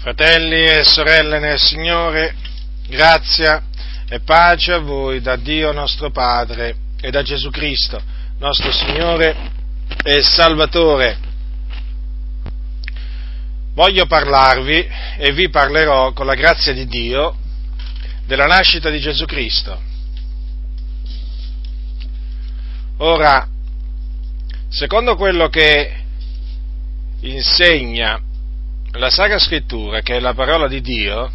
Fratelli e sorelle nel Signore, grazia e pace a voi da Dio nostro Padre e da Gesù Cristo, nostro Signore e Salvatore. Voglio parlarvi e vi parlerò con la grazia di Dio della nascita di Gesù Cristo. Ora, secondo quello che insegna la Sacra Scrittura, che è la parola di Dio,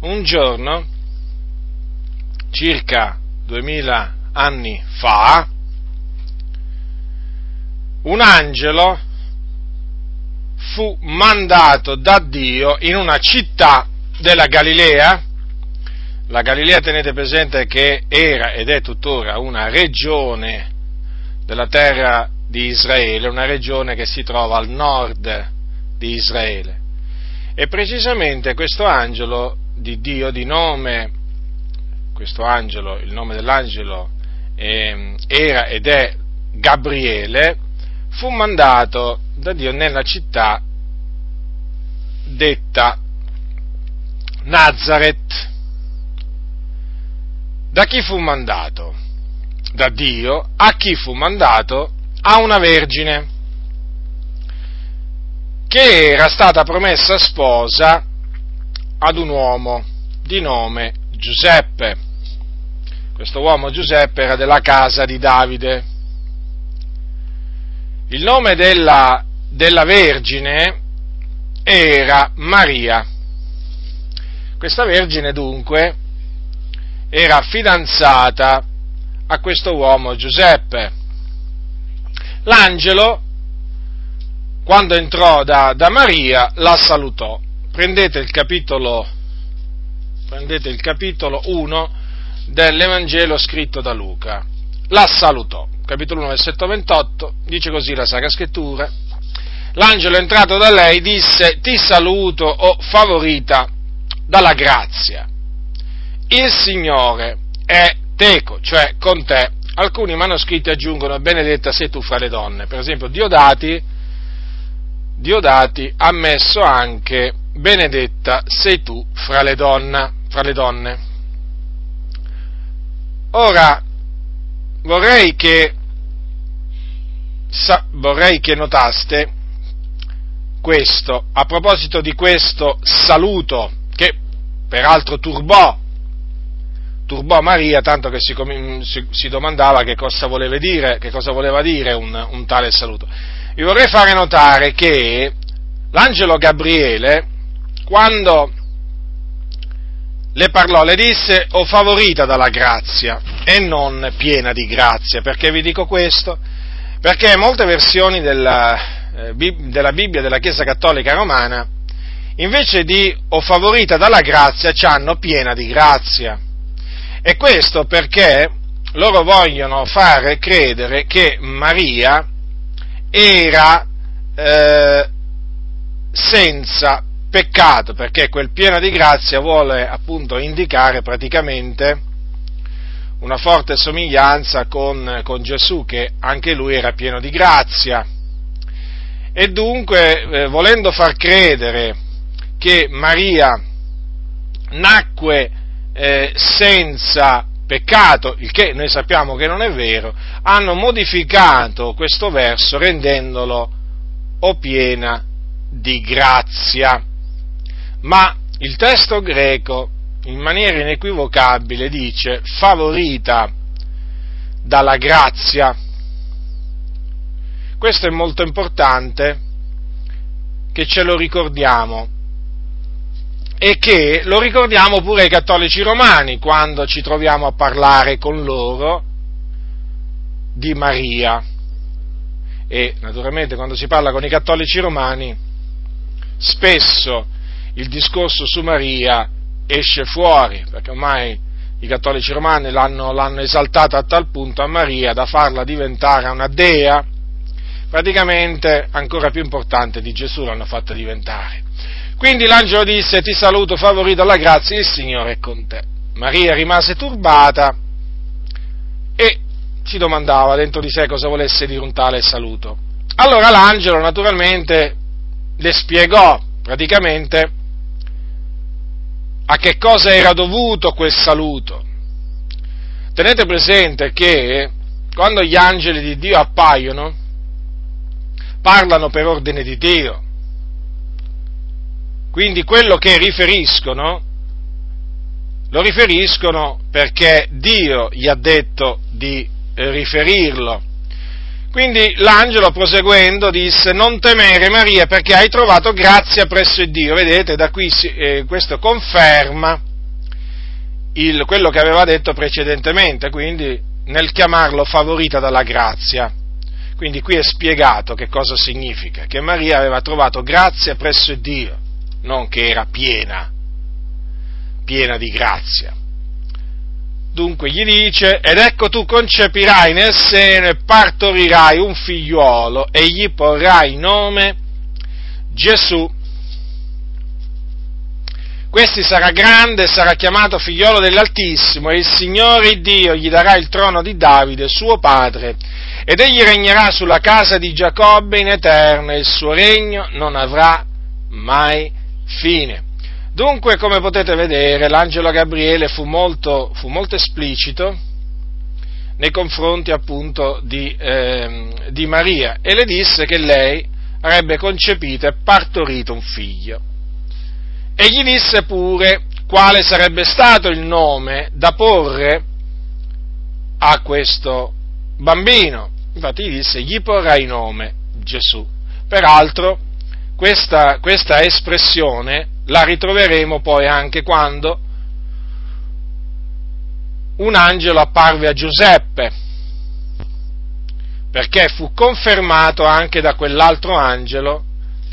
un giorno, circa duemila anni fa, un angelo fu mandato da Dio in una città della Galilea, la Galilea tenete presente che era ed è tuttora una regione della terra di Israele, una regione che si trova al nord di Israele. E precisamente questo angelo di Dio di nome, questo angelo, il nome dell'angelo eh, era ed è Gabriele, fu mandato da Dio nella città detta Nazareth. Da chi fu mandato? Da Dio. A chi fu mandato? A una vergine che era stata promessa sposa ad un uomo di nome Giuseppe. Questo uomo Giuseppe era della casa di Davide. Il nome della, della Vergine era Maria. Questa Vergine dunque era fidanzata a questo uomo Giuseppe. L'angelo quando entrò da, da Maria, la salutò. Prendete il capitolo, prendete il capitolo 1 dell'Evangelo scritto da Luca. La salutò. Capitolo 1, versetto 28, dice così la Sacra Scrittura. L'angelo entrato da lei disse, ti saluto, o oh favorita dalla grazia. Il Signore è teco, cioè con te. Alcuni manoscritti aggiungono, benedetta sei tu fra le donne. Per esempio, Diodati Diodati ha messo anche benedetta sei tu fra le, donna, fra le donne. Ora, vorrei che, sa, vorrei che notaste questo, a proposito di questo saluto, che peraltro turbò, turbò Maria, tanto che si, si, si domandava che cosa, dire, che cosa voleva dire un, un tale saluto vi vorrei fare notare che l'angelo Gabriele, quando le parlò, le disse o favorita dalla grazia e non piena di grazia. Perché vi dico questo? Perché molte versioni della, eh, della Bibbia della Chiesa Cattolica Romana, invece di o favorita dalla grazia, ci hanno piena di grazia. E questo perché loro vogliono fare credere che Maria era eh, senza peccato, perché quel pieno di grazia vuole appunto indicare praticamente una forte somiglianza con, con Gesù, che anche lui era pieno di grazia. E dunque, eh, volendo far credere che Maria nacque eh, senza peccato, il che noi sappiamo che non è vero, hanno modificato questo verso rendendolo o piena di grazia. Ma il testo greco in maniera inequivocabile dice favorita dalla grazia. Questo è molto importante che ce lo ricordiamo e che lo ricordiamo pure ai cattolici romani quando ci troviamo a parlare con loro di Maria. E naturalmente quando si parla con i cattolici romani, spesso il discorso su Maria esce fuori, perché ormai i cattolici romani l'hanno, l'hanno esaltata a tal punto a Maria da farla diventare una dea, praticamente ancora più importante di Gesù l'hanno fatta diventare. Quindi l'angelo disse, ti saluto favorito alla grazia, il Signore è con te. Maria rimase turbata e si domandava dentro di sé cosa volesse dire un tale saluto. Allora l'angelo naturalmente le spiegò praticamente a che cosa era dovuto quel saluto. Tenete presente che quando gli angeli di Dio appaiono, parlano per ordine di Dio. Quindi quello che riferiscono, lo riferiscono perché Dio gli ha detto di riferirlo. Quindi l'angelo proseguendo disse non temere Maria perché hai trovato grazia presso Dio. Vedete, da qui eh, questo conferma il, quello che aveva detto precedentemente, quindi nel chiamarlo favorita dalla grazia. Quindi qui è spiegato che cosa significa, che Maria aveva trovato grazia presso Dio, non che era piena, piena di grazia. Dunque gli dice, ed ecco tu concepirai nel seno e partorirai un figliuolo e gli porrai nome Gesù. Questi sarà grande, sarà chiamato figliolo dell'Altissimo e il Signore Dio gli darà il trono di Davide, suo padre, ed egli regnerà sulla casa di Giacobbe in eterno e il suo regno non avrà mai fine. Dunque, come potete vedere, l'angelo Gabriele fu molto, fu molto esplicito nei confronti appunto di, eh, di Maria e le disse che lei avrebbe concepito e partorito un figlio. E gli disse pure quale sarebbe stato il nome da porre a questo bambino. Infatti gli disse, gli porrai nome Gesù. Peraltro, questa, questa espressione la ritroveremo poi anche quando un angelo apparve a Giuseppe, perché fu confermato anche da quell'altro angelo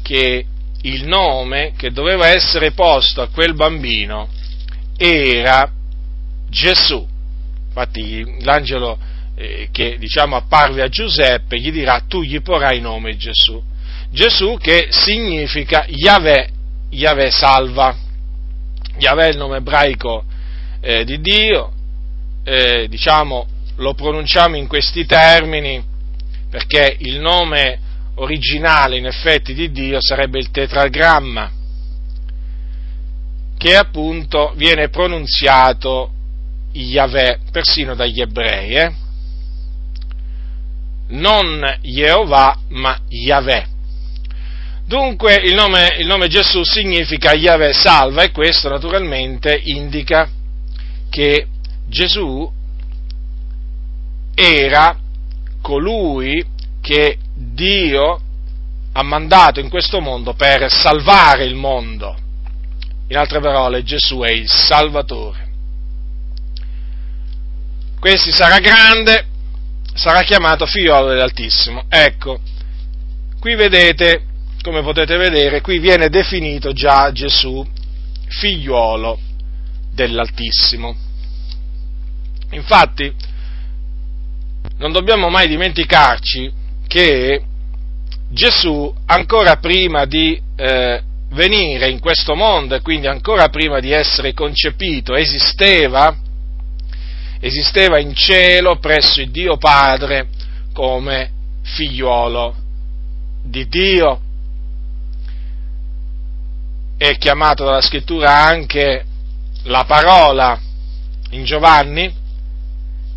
che il nome che doveva essere posto a quel bambino era Gesù. Infatti l'angelo eh, che diciamo apparve a Giuseppe gli dirà tu gli porrai nome Gesù. Gesù che significa Yahweh Yahweh salva. Yahweh è il nome ebraico eh, di Dio, eh, diciamo, lo pronunciamo in questi termini perché il nome originale in effetti di Dio sarebbe il tetragramma, che appunto viene pronunziato Yahweh persino dagli ebrei, eh? non Jehovah ma Yahweh. Dunque il nome, il nome Gesù significa Yahweh salva e questo naturalmente indica che Gesù era colui che Dio ha mandato in questo mondo per salvare il mondo. In altre parole, Gesù è il Salvatore. Questi sarà grande, sarà chiamato figliolo dell'Altissimo. Ecco, qui vedete come potete vedere, qui viene definito già Gesù figliuolo dell'Altissimo. Infatti, non dobbiamo mai dimenticarci che Gesù, ancora prima di eh, venire in questo mondo e quindi ancora prima di essere concepito, esisteva, esisteva in cielo presso il Dio Padre come figliuolo di Dio è chiamato dalla scrittura anche la parola in Giovanni,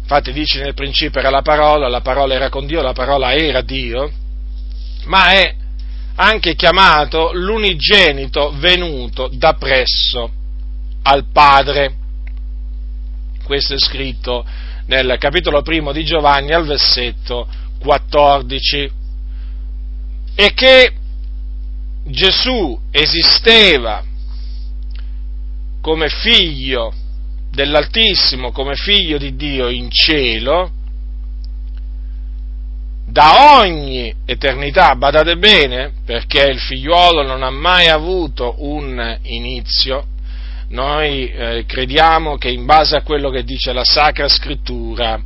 infatti dice nel principio era la parola, la parola era con Dio, la parola era Dio, ma è anche chiamato l'unigenito venuto da presso al Padre. Questo è scritto nel capitolo primo di Giovanni al versetto 14. E che Gesù esisteva come figlio dell'Altissimo, come figlio di Dio in cielo, da ogni eternità, badate bene, perché il figliuolo non ha mai avuto un inizio, noi eh, crediamo che in base a quello che dice la Sacra Scrittura,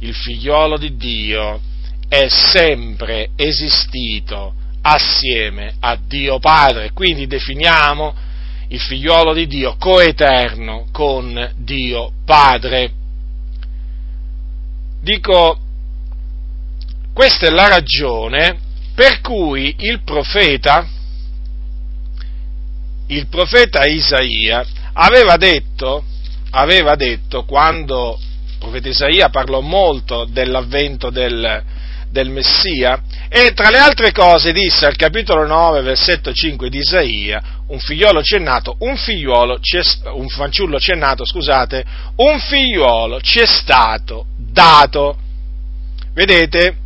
il figliuolo di Dio è sempre esistito assieme a Dio Padre. Quindi definiamo il figliolo di Dio coeterno con Dio Padre. Dico, questa è la ragione per cui il profeta il profeta Isaia aveva detto, aveva detto quando il profeta Isaia parlò molto dell'avvento del, del Messia e tra le altre cose disse al capitolo 9, versetto 5 di Isaia, un figliolo ci è nato, un figliuolo ci un fanciullo ci è nato, scusate, un figliuolo ci è stato dato. Vedete?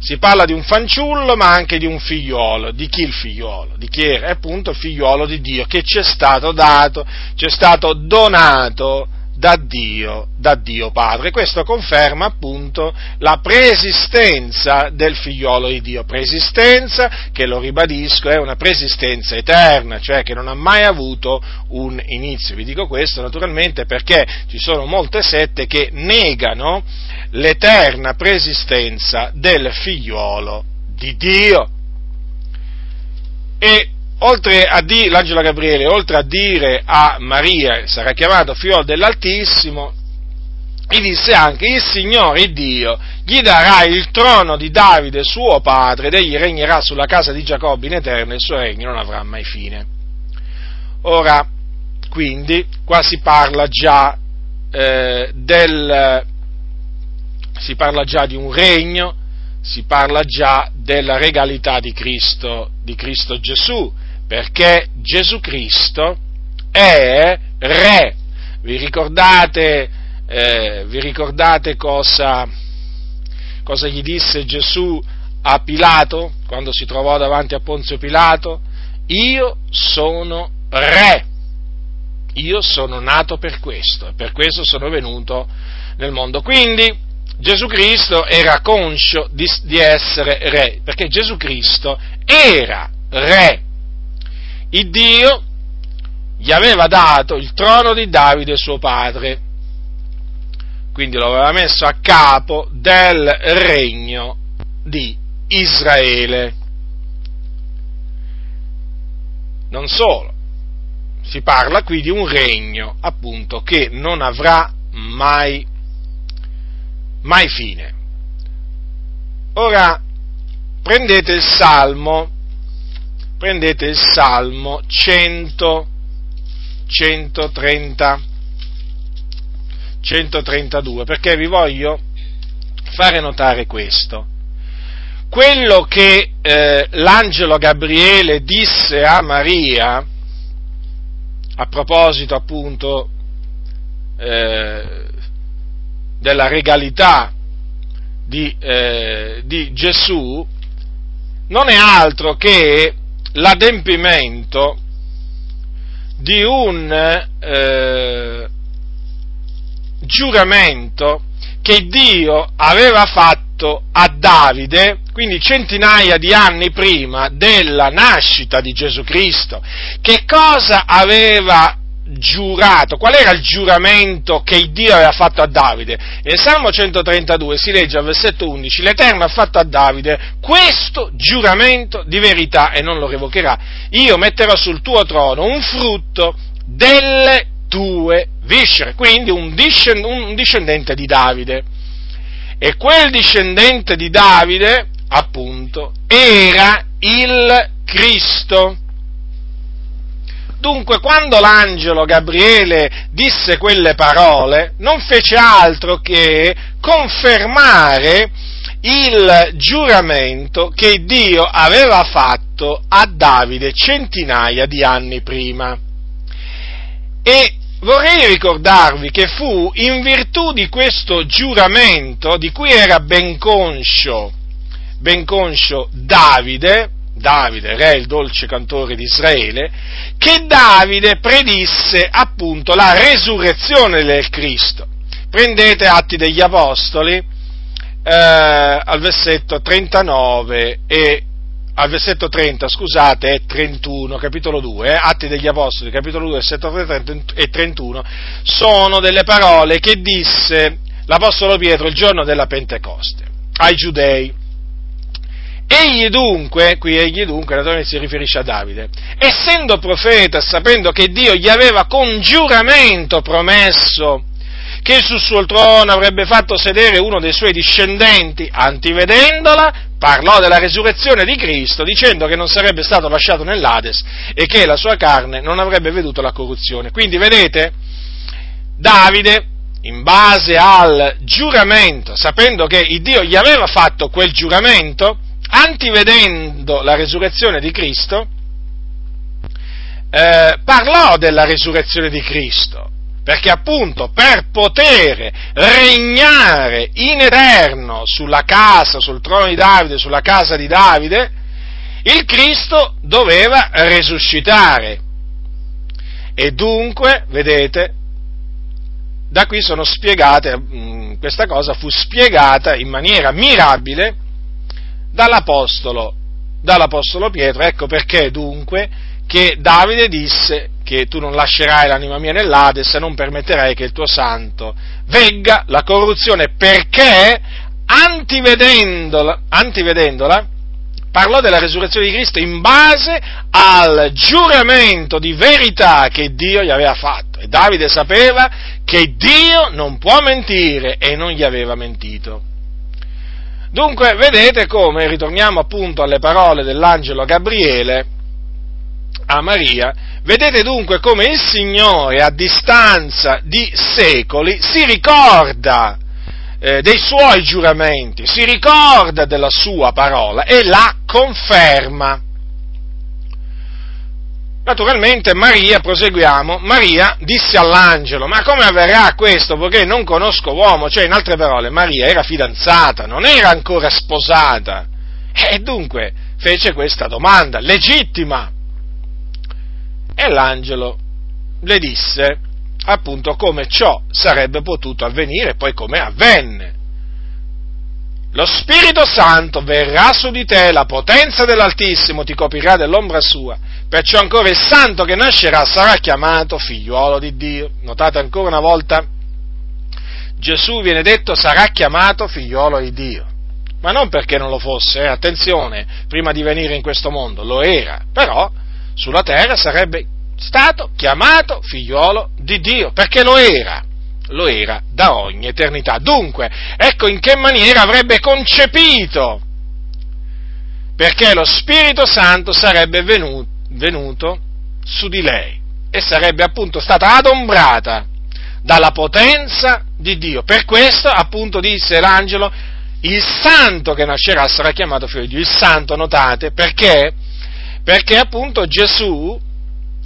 Si parla di un fanciullo ma anche di un figliolo. Di chi il figliolo? Di chi era? È appunto il figliolo di Dio che ci è stato dato, ci è stato donato da Dio, da Dio Padre. Questo conferma appunto la preesistenza del figliolo di Dio, preesistenza che, lo ribadisco, è una preesistenza eterna, cioè che non ha mai avuto un inizio. Vi dico questo naturalmente perché ci sono molte sette che negano l'eterna preesistenza del figliolo di Dio. E oltre a dire, l'angelo Gabriele, oltre a dire a Maria, sarà chiamato figlio dell'Altissimo, gli disse anche, il Signore Dio gli darà il trono di Davide suo padre ed egli regnerà sulla casa di Giacobbe in eterno e il suo regno non avrà mai fine. Ora, quindi, qua si parla già eh, del, si parla già di un regno, si parla già della regalità di Cristo, di Cristo Gesù, perché Gesù Cristo è re. Vi ricordate, eh, vi ricordate cosa, cosa gli disse Gesù a Pilato quando si trovò davanti a Ponzio Pilato? Io sono re. Io sono nato per questo e per questo sono venuto nel mondo. Quindi Gesù Cristo era conscio di, di essere re, perché Gesù Cristo era re il Dio gli aveva dato il trono di Davide suo padre, quindi lo aveva messo a capo del regno di Israele. Non solo, si parla qui di un regno appunto che non avrà mai, mai fine. Ora prendete il Salmo prendete il Salmo 100, 130, 132, perché vi voglio fare notare questo. Quello che eh, l'angelo Gabriele disse a Maria, a proposito appunto eh, della regalità di, eh, di Gesù, non è altro che l'adempimento di un eh, giuramento che Dio aveva fatto a Davide, quindi centinaia di anni prima della nascita di Gesù Cristo. Che cosa aveva giurato, qual era il giuramento che Dio aveva fatto a Davide? Nel Salmo 132 si legge al versetto 11, l'Eterno ha fatto a Davide questo giuramento di verità e non lo revocherà. Io metterò sul tuo trono un frutto delle tue viscere, quindi un, discendente di Davide. E quel discendente di Davide, appunto, era il Cristo Dunque, quando l'angelo Gabriele disse quelle parole, non fece altro che confermare il giuramento che Dio aveva fatto a Davide centinaia di anni prima. E vorrei ricordarvi che fu in virtù di questo giuramento, di cui era ben conscio, ben conscio Davide, Davide, re il dolce cantore di Israele, che Davide predisse appunto la resurrezione del Cristo. Prendete Atti degli Apostoli eh, al versetto 39 e al versetto 30, scusate, e 31, capitolo 2, eh, Atti degli Apostoli, capitolo 2, versetto 30 e 31, sono delle parole che disse l'Apostolo Pietro il giorno della Pentecoste ai giudei Egli dunque, qui egli dunque, naturalmente si riferisce a Davide, essendo profeta, sapendo che Dio gli aveva con giuramento promesso che sul suo trono avrebbe fatto sedere uno dei suoi discendenti, antivedendola, parlò della resurrezione di Cristo dicendo che non sarebbe stato lasciato nell'Ades e che la sua carne non avrebbe veduto la corruzione. Quindi vedete, Davide, in base al giuramento, sapendo che il Dio gli aveva fatto quel giuramento, antivedendo la resurrezione di Cristo, eh, parlò della resurrezione di Cristo, perché appunto per poter regnare in eterno sulla casa, sul trono di Davide, sulla casa di Davide, il Cristo doveva risuscitare. E dunque, vedete, da qui sono spiegate, mm, questa cosa fu spiegata in maniera mirabile dall'Apostolo, dall'Apostolo Pietro. Ecco perché dunque che Davide disse che tu non lascerai l'anima mia nell'Ades e non permetterai che il tuo santo vegga la corruzione perché antivedendola, antivedendola parlò della resurrezione di Cristo in base al giuramento di verità che Dio gli aveva fatto. E Davide sapeva che Dio non può mentire e non gli aveva mentito. Dunque, vedete come, ritorniamo appunto alle parole dell'angelo Gabriele a Maria, vedete dunque come il Signore a distanza di secoli si ricorda eh, dei suoi giuramenti, si ricorda della sua parola e la conferma. Naturalmente Maria, proseguiamo, Maria disse all'angelo, ma come avverrà questo? Poiché non conosco uomo, cioè in altre parole Maria era fidanzata, non era ancora sposata. E dunque fece questa domanda, legittima. E l'angelo le disse appunto come ciò sarebbe potuto avvenire e poi come avvenne. Lo Spirito Santo verrà su di te, la potenza dell'Altissimo ti coprirà dell'ombra sua, perciò ancora il santo che nascerà sarà chiamato figliuolo di Dio. Notate ancora una volta, Gesù viene detto sarà chiamato figliuolo di Dio. Ma non perché non lo fosse, eh, attenzione, prima di venire in questo mondo, lo era, però sulla terra sarebbe stato chiamato figliuolo di Dio, perché lo era lo era da ogni eternità. Dunque, ecco in che maniera avrebbe concepito, perché lo Spirito Santo sarebbe venuto, venuto su di lei e sarebbe appunto stata adombrata dalla potenza di Dio. Per questo, appunto, disse l'angelo, il santo che nascerà sarà chiamato figlio di Dio. Il santo, notate, perché? Perché appunto Gesù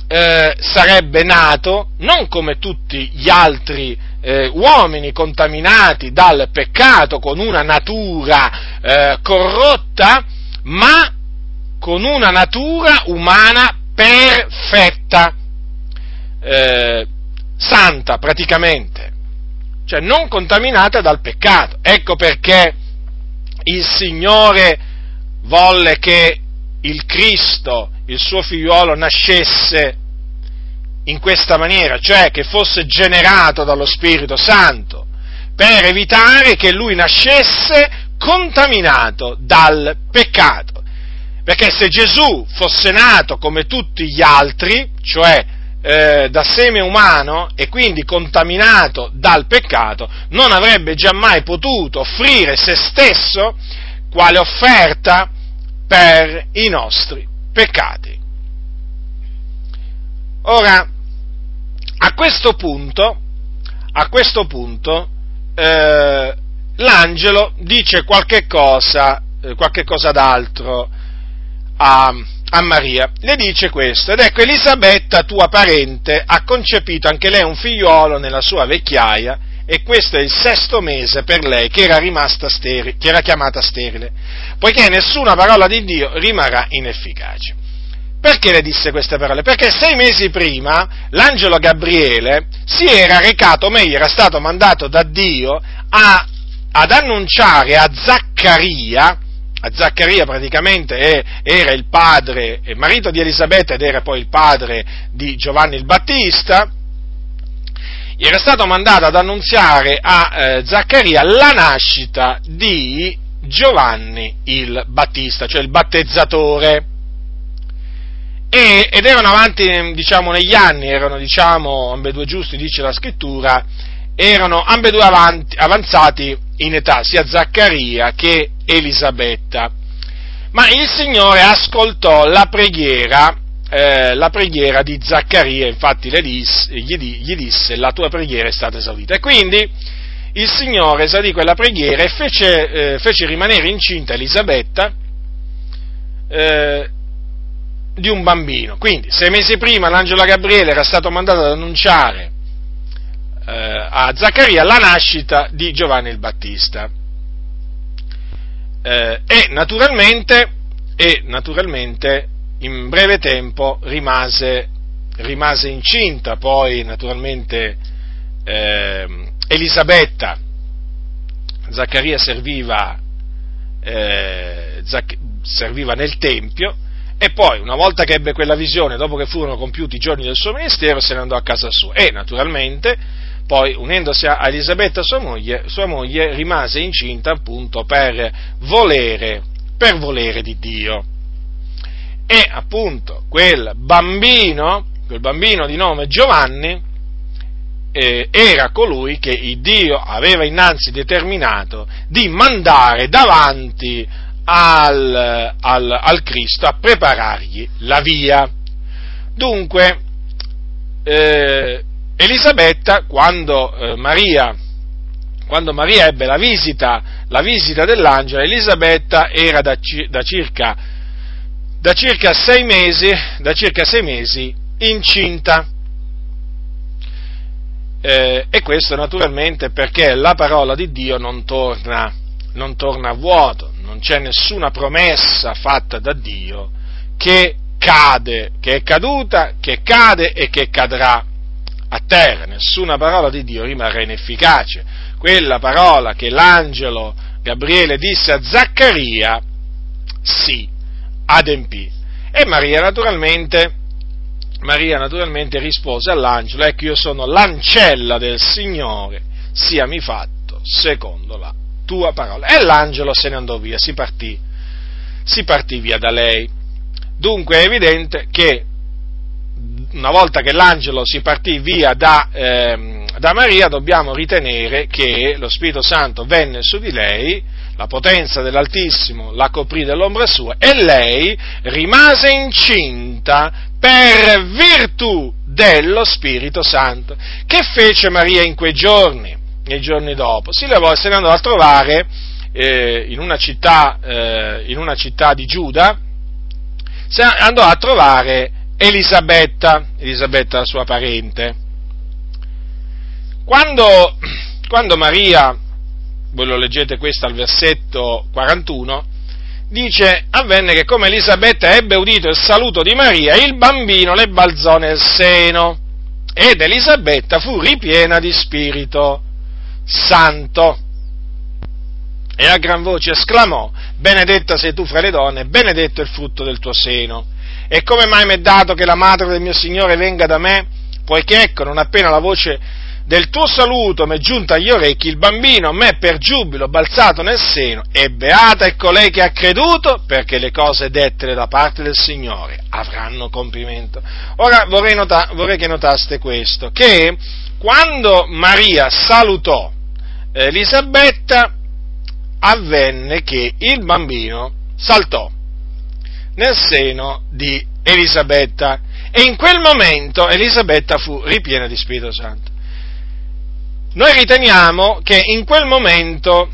eh, sarebbe nato non come tutti gli altri eh, uomini contaminati dal peccato con una natura eh, corrotta, ma con una natura umana perfetta, eh, santa praticamente, cioè non contaminata dal peccato. Ecco perché il Signore volle che il Cristo, il suo figliuolo, nascesse in questa maniera, cioè che fosse generato dallo Spirito Santo, per evitare che lui nascesse contaminato dal peccato. Perché se Gesù fosse nato come tutti gli altri, cioè eh, da seme umano e quindi contaminato dal peccato, non avrebbe giammai potuto offrire se stesso quale offerta per i nostri peccati. Ora, a questo punto, a questo punto eh, l'angelo dice qualche cosa, eh, qualche cosa d'altro a, a Maria. Le dice questo, ed ecco Elisabetta, tua parente, ha concepito anche lei un figliuolo nella sua vecchiaia, e questo è il sesto mese per lei che era rimasta sterile, che era chiamata sterile, poiché nessuna parola di Dio rimarrà inefficace. Perché le disse queste parole? Perché sei mesi prima l'angelo Gabriele si era recato, o meglio era stato mandato da Dio a, ad annunciare a Zaccaria, Zaccaria praticamente era il padre, il marito di Elisabetta ed era poi il padre di Giovanni il Battista, era stato mandato ad annunziare a eh, Zaccaria la nascita di Giovanni il Battista, cioè il battezzatore. E, ed erano avanti, diciamo, negli anni, erano, diciamo, ambedue giusti, dice la scrittura, erano ambedue avanti, avanzati in età, sia Zaccaria che Elisabetta. Ma il Signore ascoltò la preghiera, eh, la preghiera di Zaccaria, infatti disse, gli, disse la tua preghiera è stata esaudita. E quindi il Signore esaudì quella preghiera e fece, eh, fece rimanere incinta Elisabetta eh, di un bambino. Quindi, sei mesi prima l'angelo Gabriele era stato mandato ad annunciare eh, a Zaccaria la nascita di Giovanni il Battista. Eh, e, naturalmente, e naturalmente in breve tempo rimase, rimase incinta, poi naturalmente eh, Elisabetta, Zaccaria serviva, eh, Zac- serviva nel Tempio e poi, una volta che ebbe quella visione, dopo che furono compiuti i giorni del suo ministero, se ne andò a casa sua. E naturalmente poi unendosi a Elisabetta sua moglie, sua moglie rimase incinta appunto per volere, per volere di Dio. E appunto quel bambino, quel bambino di nome Giovanni, eh, era colui che il Dio aveva innanzi determinato di mandare davanti al, al, al Cristo a preparargli la via. Dunque, eh, Elisabetta, quando, eh, Maria, quando Maria ebbe la visita, la visita dell'angelo, Elisabetta era da, da, circa, da, circa mesi, da circa sei mesi incinta. Eh, e questo naturalmente perché la parola di Dio non torna, non torna a vuoto, non c'è nessuna promessa fatta da Dio che cade, che è caduta, che cade e che cadrà a terra, nessuna parola di Dio rimarrà inefficace. Quella parola che l'angelo Gabriele disse a Zaccaria, sì, adempì. E Maria naturalmente Maria naturalmente rispose all'angelo, ecco io sono l'ancella del Signore, siami fatto secondo la tua parola. E l'angelo se ne andò via, si partì, si partì via da lei. Dunque è evidente che una volta che l'angelo si partì via da, eh, da Maria, dobbiamo ritenere che lo Spirito Santo venne su di lei, la potenza dell'Altissimo la coprì dell'ombra sua e lei rimase incinta per virtù dello Spirito Santo. Che fece Maria in quei giorni, nei giorni dopo? Si levò e se ne andò a trovare eh, in, una città, eh, in una città di Giuda, andò a trovare Elisabetta, Elisabetta la sua parente. Quando, quando Maria, voi lo leggete questo al versetto 41, dice, avvenne che come Elisabetta ebbe udito il saluto di Maria, il bambino le balzò nel seno ed Elisabetta fu ripiena di spirito santo. E a gran voce esclamò, benedetta sei tu fra le donne, benedetto il frutto del tuo seno. E come mai mi è dato che la madre del mio Signore venga da me? Poiché ecco, non appena la voce del tuo saluto mi è giunta agli orecchi, il bambino me per giubilo balzato nel seno, e beata è colei che ha creduto, perché le cose dette da parte del Signore avranno compimento. Ora vorrei, nota- vorrei che notaste questo, che quando Maria salutò Elisabetta, avvenne che il bambino saltò nel seno di Elisabetta e in quel momento Elisabetta fu ripiena di Spirito Santo. Noi riteniamo che in quel momento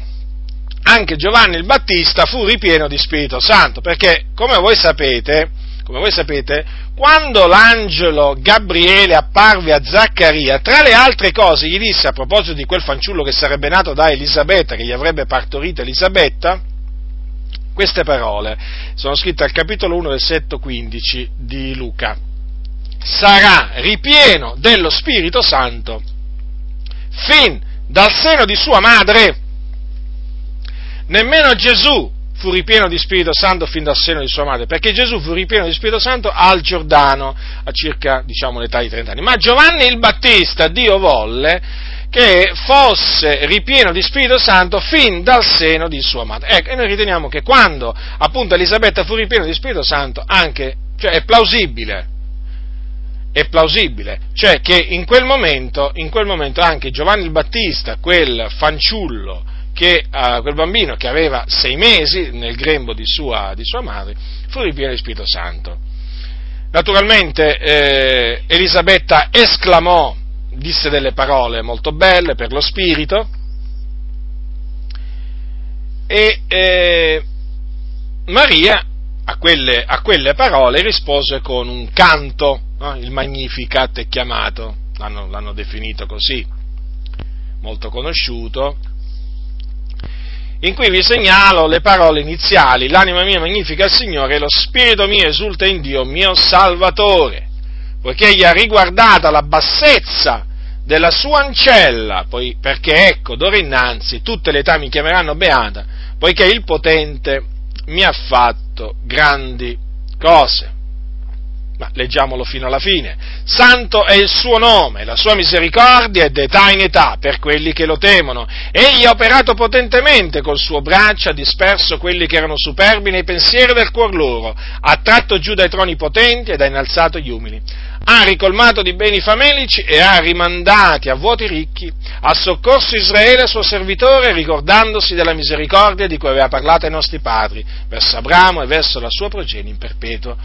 anche Giovanni il Battista fu ripieno di Spirito Santo, perché come voi sapete, come voi sapete, quando l'angelo Gabriele apparve a Zaccaria, tra le altre cose gli disse a proposito di quel fanciullo che sarebbe nato da Elisabetta, che gli avrebbe partorito Elisabetta, queste parole sono scritte al capitolo 1, versetto 15 di Luca. Sarà ripieno dello Spirito Santo fin dal seno di sua madre. Nemmeno Gesù fu ripieno di Spirito Santo fin dal seno di sua madre, perché Gesù fu ripieno di Spirito Santo al Giordano, a circa diciamo, l'età di 30 anni. Ma Giovanni il Battista, Dio volle che fosse ripieno di Spirito Santo fin dal seno di sua madre. Ecco, e noi riteniamo che quando appunto Elisabetta fu ripiena di Spirito Santo, anche, cioè è plausibile è plausibile, cioè che in quel momento, in quel momento anche Giovanni il Battista, quel fanciullo che a quel bambino che aveva sei mesi nel grembo di sua, di sua madre fu ripieno di Spirito Santo. Naturalmente eh, Elisabetta esclamò, disse delle parole molto belle per lo Spirito. E eh, Maria a quelle, a quelle, parole rispose con un canto, no? il Magnificat è chiamato, l'hanno, l'hanno definito così, molto conosciuto, in cui vi segnalo le parole iniziali, l'anima mia magnifica il Signore lo spirito mio esulta in Dio, mio Salvatore, poiché gli ha riguardata la bassezza della sua ancella, poi, perché ecco, d'ora innanzi tutte le età mi chiameranno beata, poiché il potente mi ha fatto grandi cose. Ma leggiamolo fino alla fine. Santo è il suo nome, la sua misericordia è d'età in età per quelli che lo temono. Egli ha operato potentemente col suo braccio, ha disperso quelli che erano superbi nei pensieri del cuor loro, ha tratto giù dai troni potenti ed ha innalzato gli umili ha ricolmato di beni famelici e ha rimandati a vuoti ricchi, ha soccorso Israele suo servitore ricordandosi della misericordia di cui aveva parlato ai nostri padri, verso Abramo e verso la sua progenie in perpetuo.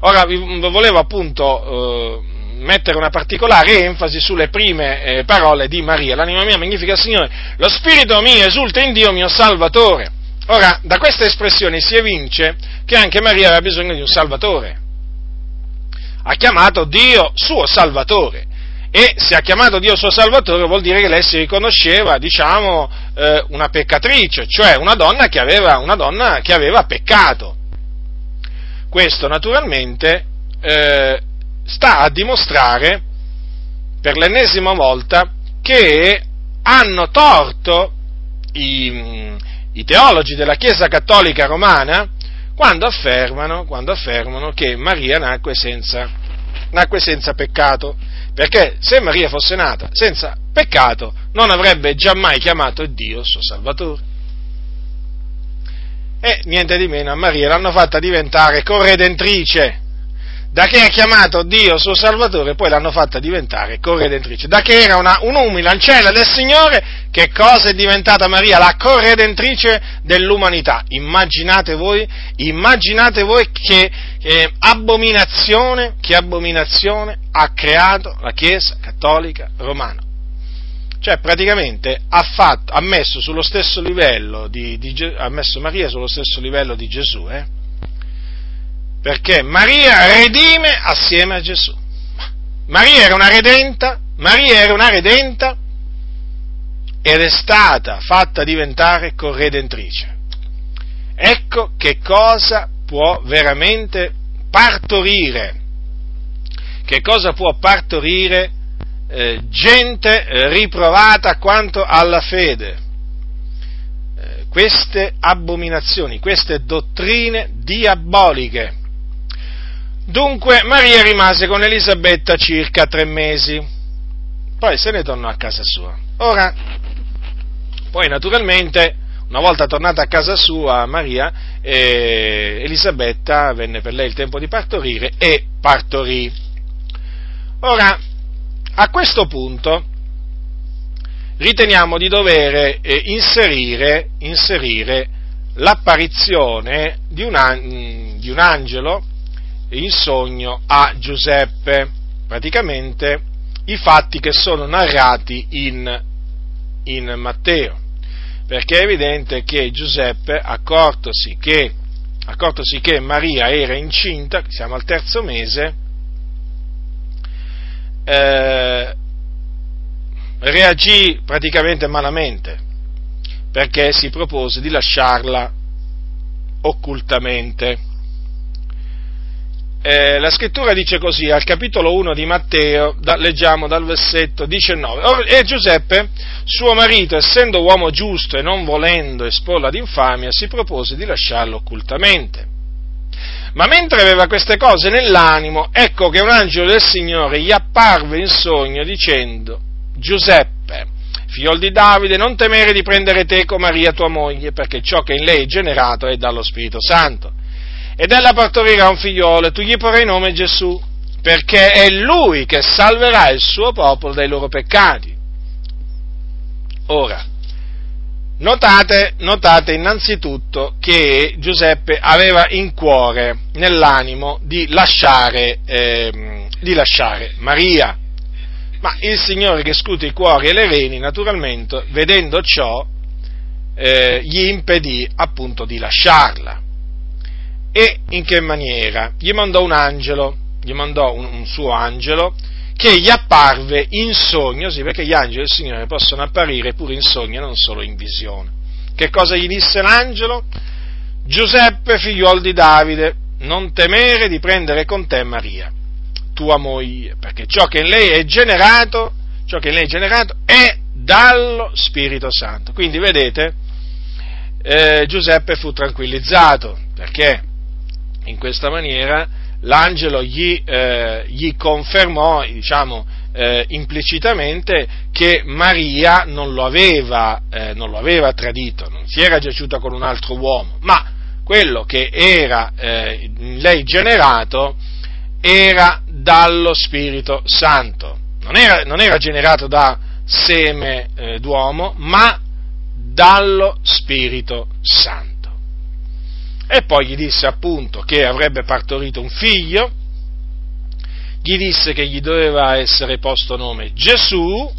Ora vi volevo appunto eh, mettere una particolare enfasi sulle prime eh, parole di Maria, l'anima mia magnifica il Signore, lo spirito mio esulta in Dio mio Salvatore. Ora, da questa espressione si evince che anche Maria aveva bisogno di un Salvatore ha chiamato Dio suo Salvatore. E se ha chiamato Dio suo Salvatore vuol dire che lei si riconosceva, diciamo, eh, una peccatrice, cioè una donna, che aveva, una donna che aveva peccato. Questo naturalmente eh, sta a dimostrare per l'ennesima volta che hanno torto i, i teologi della Chiesa Cattolica Romana quando affermano, quando affermano che Maria nacque senza, nacque senza peccato, perché se Maria fosse nata senza peccato non avrebbe giammai chiamato Dio suo Salvatore. E niente di meno, a Maria l'hanno fatta diventare corredentrice da che ha chiamato Dio suo Salvatore, poi l'hanno fatta diventare corredentrice. Da che era una, un'umile ancella del Signore, che cosa è diventata Maria? La corredentrice dell'umanità. Immaginate voi, immaginate voi che eh, abominazione, che abominazione ha creato la Chiesa Cattolica Romana. Cioè praticamente ha, fatto, ha messo di, di, ha messo Maria sullo stesso livello di Gesù, eh? perché Maria redime assieme a Gesù. Maria era una redenta, Maria era una redenta ed è stata fatta diventare corredentrice. Ecco che cosa può veramente partorire, che cosa può partorire eh, gente riprovata quanto alla fede. Eh, queste abominazioni, queste dottrine diaboliche Dunque Maria rimase con Elisabetta circa tre mesi, poi se ne tornò a casa sua. Ora, poi naturalmente, una volta tornata a casa sua Maria, eh, Elisabetta venne per lei il tempo di partorire e partorì. Ora, a questo punto riteniamo di dover eh, inserire, inserire, l'apparizione di un, di un angelo in sogno a Giuseppe, praticamente i fatti che sono narrati in, in Matteo, perché è evidente che Giuseppe, accortosi che, accortosi che Maria era incinta, siamo al terzo mese, eh, reagì praticamente malamente, perché si propose di lasciarla occultamente eh, la scrittura dice così, al capitolo 1 di Matteo, da, leggiamo dal versetto 19, e Giuseppe, suo marito, essendo uomo giusto e non volendo esporla ad infamia, si propose di lasciarlo occultamente. Ma mentre aveva queste cose nell'animo, ecco che un angelo del Signore gli apparve in sogno dicendo, Giuseppe, figlio di Davide, non temere di prendere teco Maria tua moglie, perché ciò che in lei è generato è dallo Spirito Santo ed ella partorirà un figliolo e tu gli porrai nome Gesù, perché è lui che salverà il suo popolo dai loro peccati. Ora, Notate, notate, innanzitutto che Giuseppe aveva in cuore, nell'animo, di lasciare, eh, di lasciare Maria. Ma il Signore che scruta i cuori e le reni, naturalmente, vedendo ciò, eh, gli impedì appunto di lasciarla. E in che maniera? Gli mandò un angelo, gli mandò un, un suo angelo, che gli apparve in sogno, sì, perché gli angeli del Signore possono apparire pure in sogno e non solo in visione. Che cosa gli disse l'angelo? Giuseppe, figliuol di Davide, non temere di prendere con te Maria, tua moglie, perché ciò che in lei è generato, ciò che in lei è generato è dallo Spirito Santo. Quindi vedete, eh, Giuseppe fu tranquillizzato, perché in questa maniera l'angelo gli, eh, gli confermò, diciamo, eh, implicitamente che Maria non lo, aveva, eh, non lo, aveva, tradito, non si era giaciuta con un altro uomo, ma quello che era eh, in lei generato era dallo Spirito Santo, non era, non era generato da seme eh, d'uomo, ma dallo Spirito Santo. E poi gli disse appunto che avrebbe partorito un figlio, gli disse che gli doveva essere posto nome Gesù,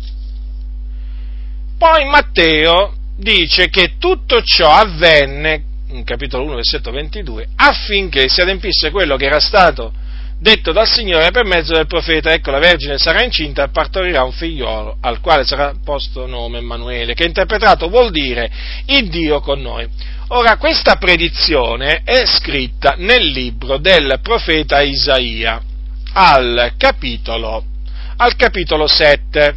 poi Matteo dice che tutto ciò avvenne, in capitolo 1, versetto 22, affinché si adempisse quello che era stato detto dal Signore per mezzo del profeta, ecco la Vergine sarà incinta e partorirà un figliolo al quale sarà posto nome Emanuele, che interpretato vuol dire il Dio con noi. Ora, questa predizione è scritta nel libro del profeta Isaia, al capitolo, al capitolo 7.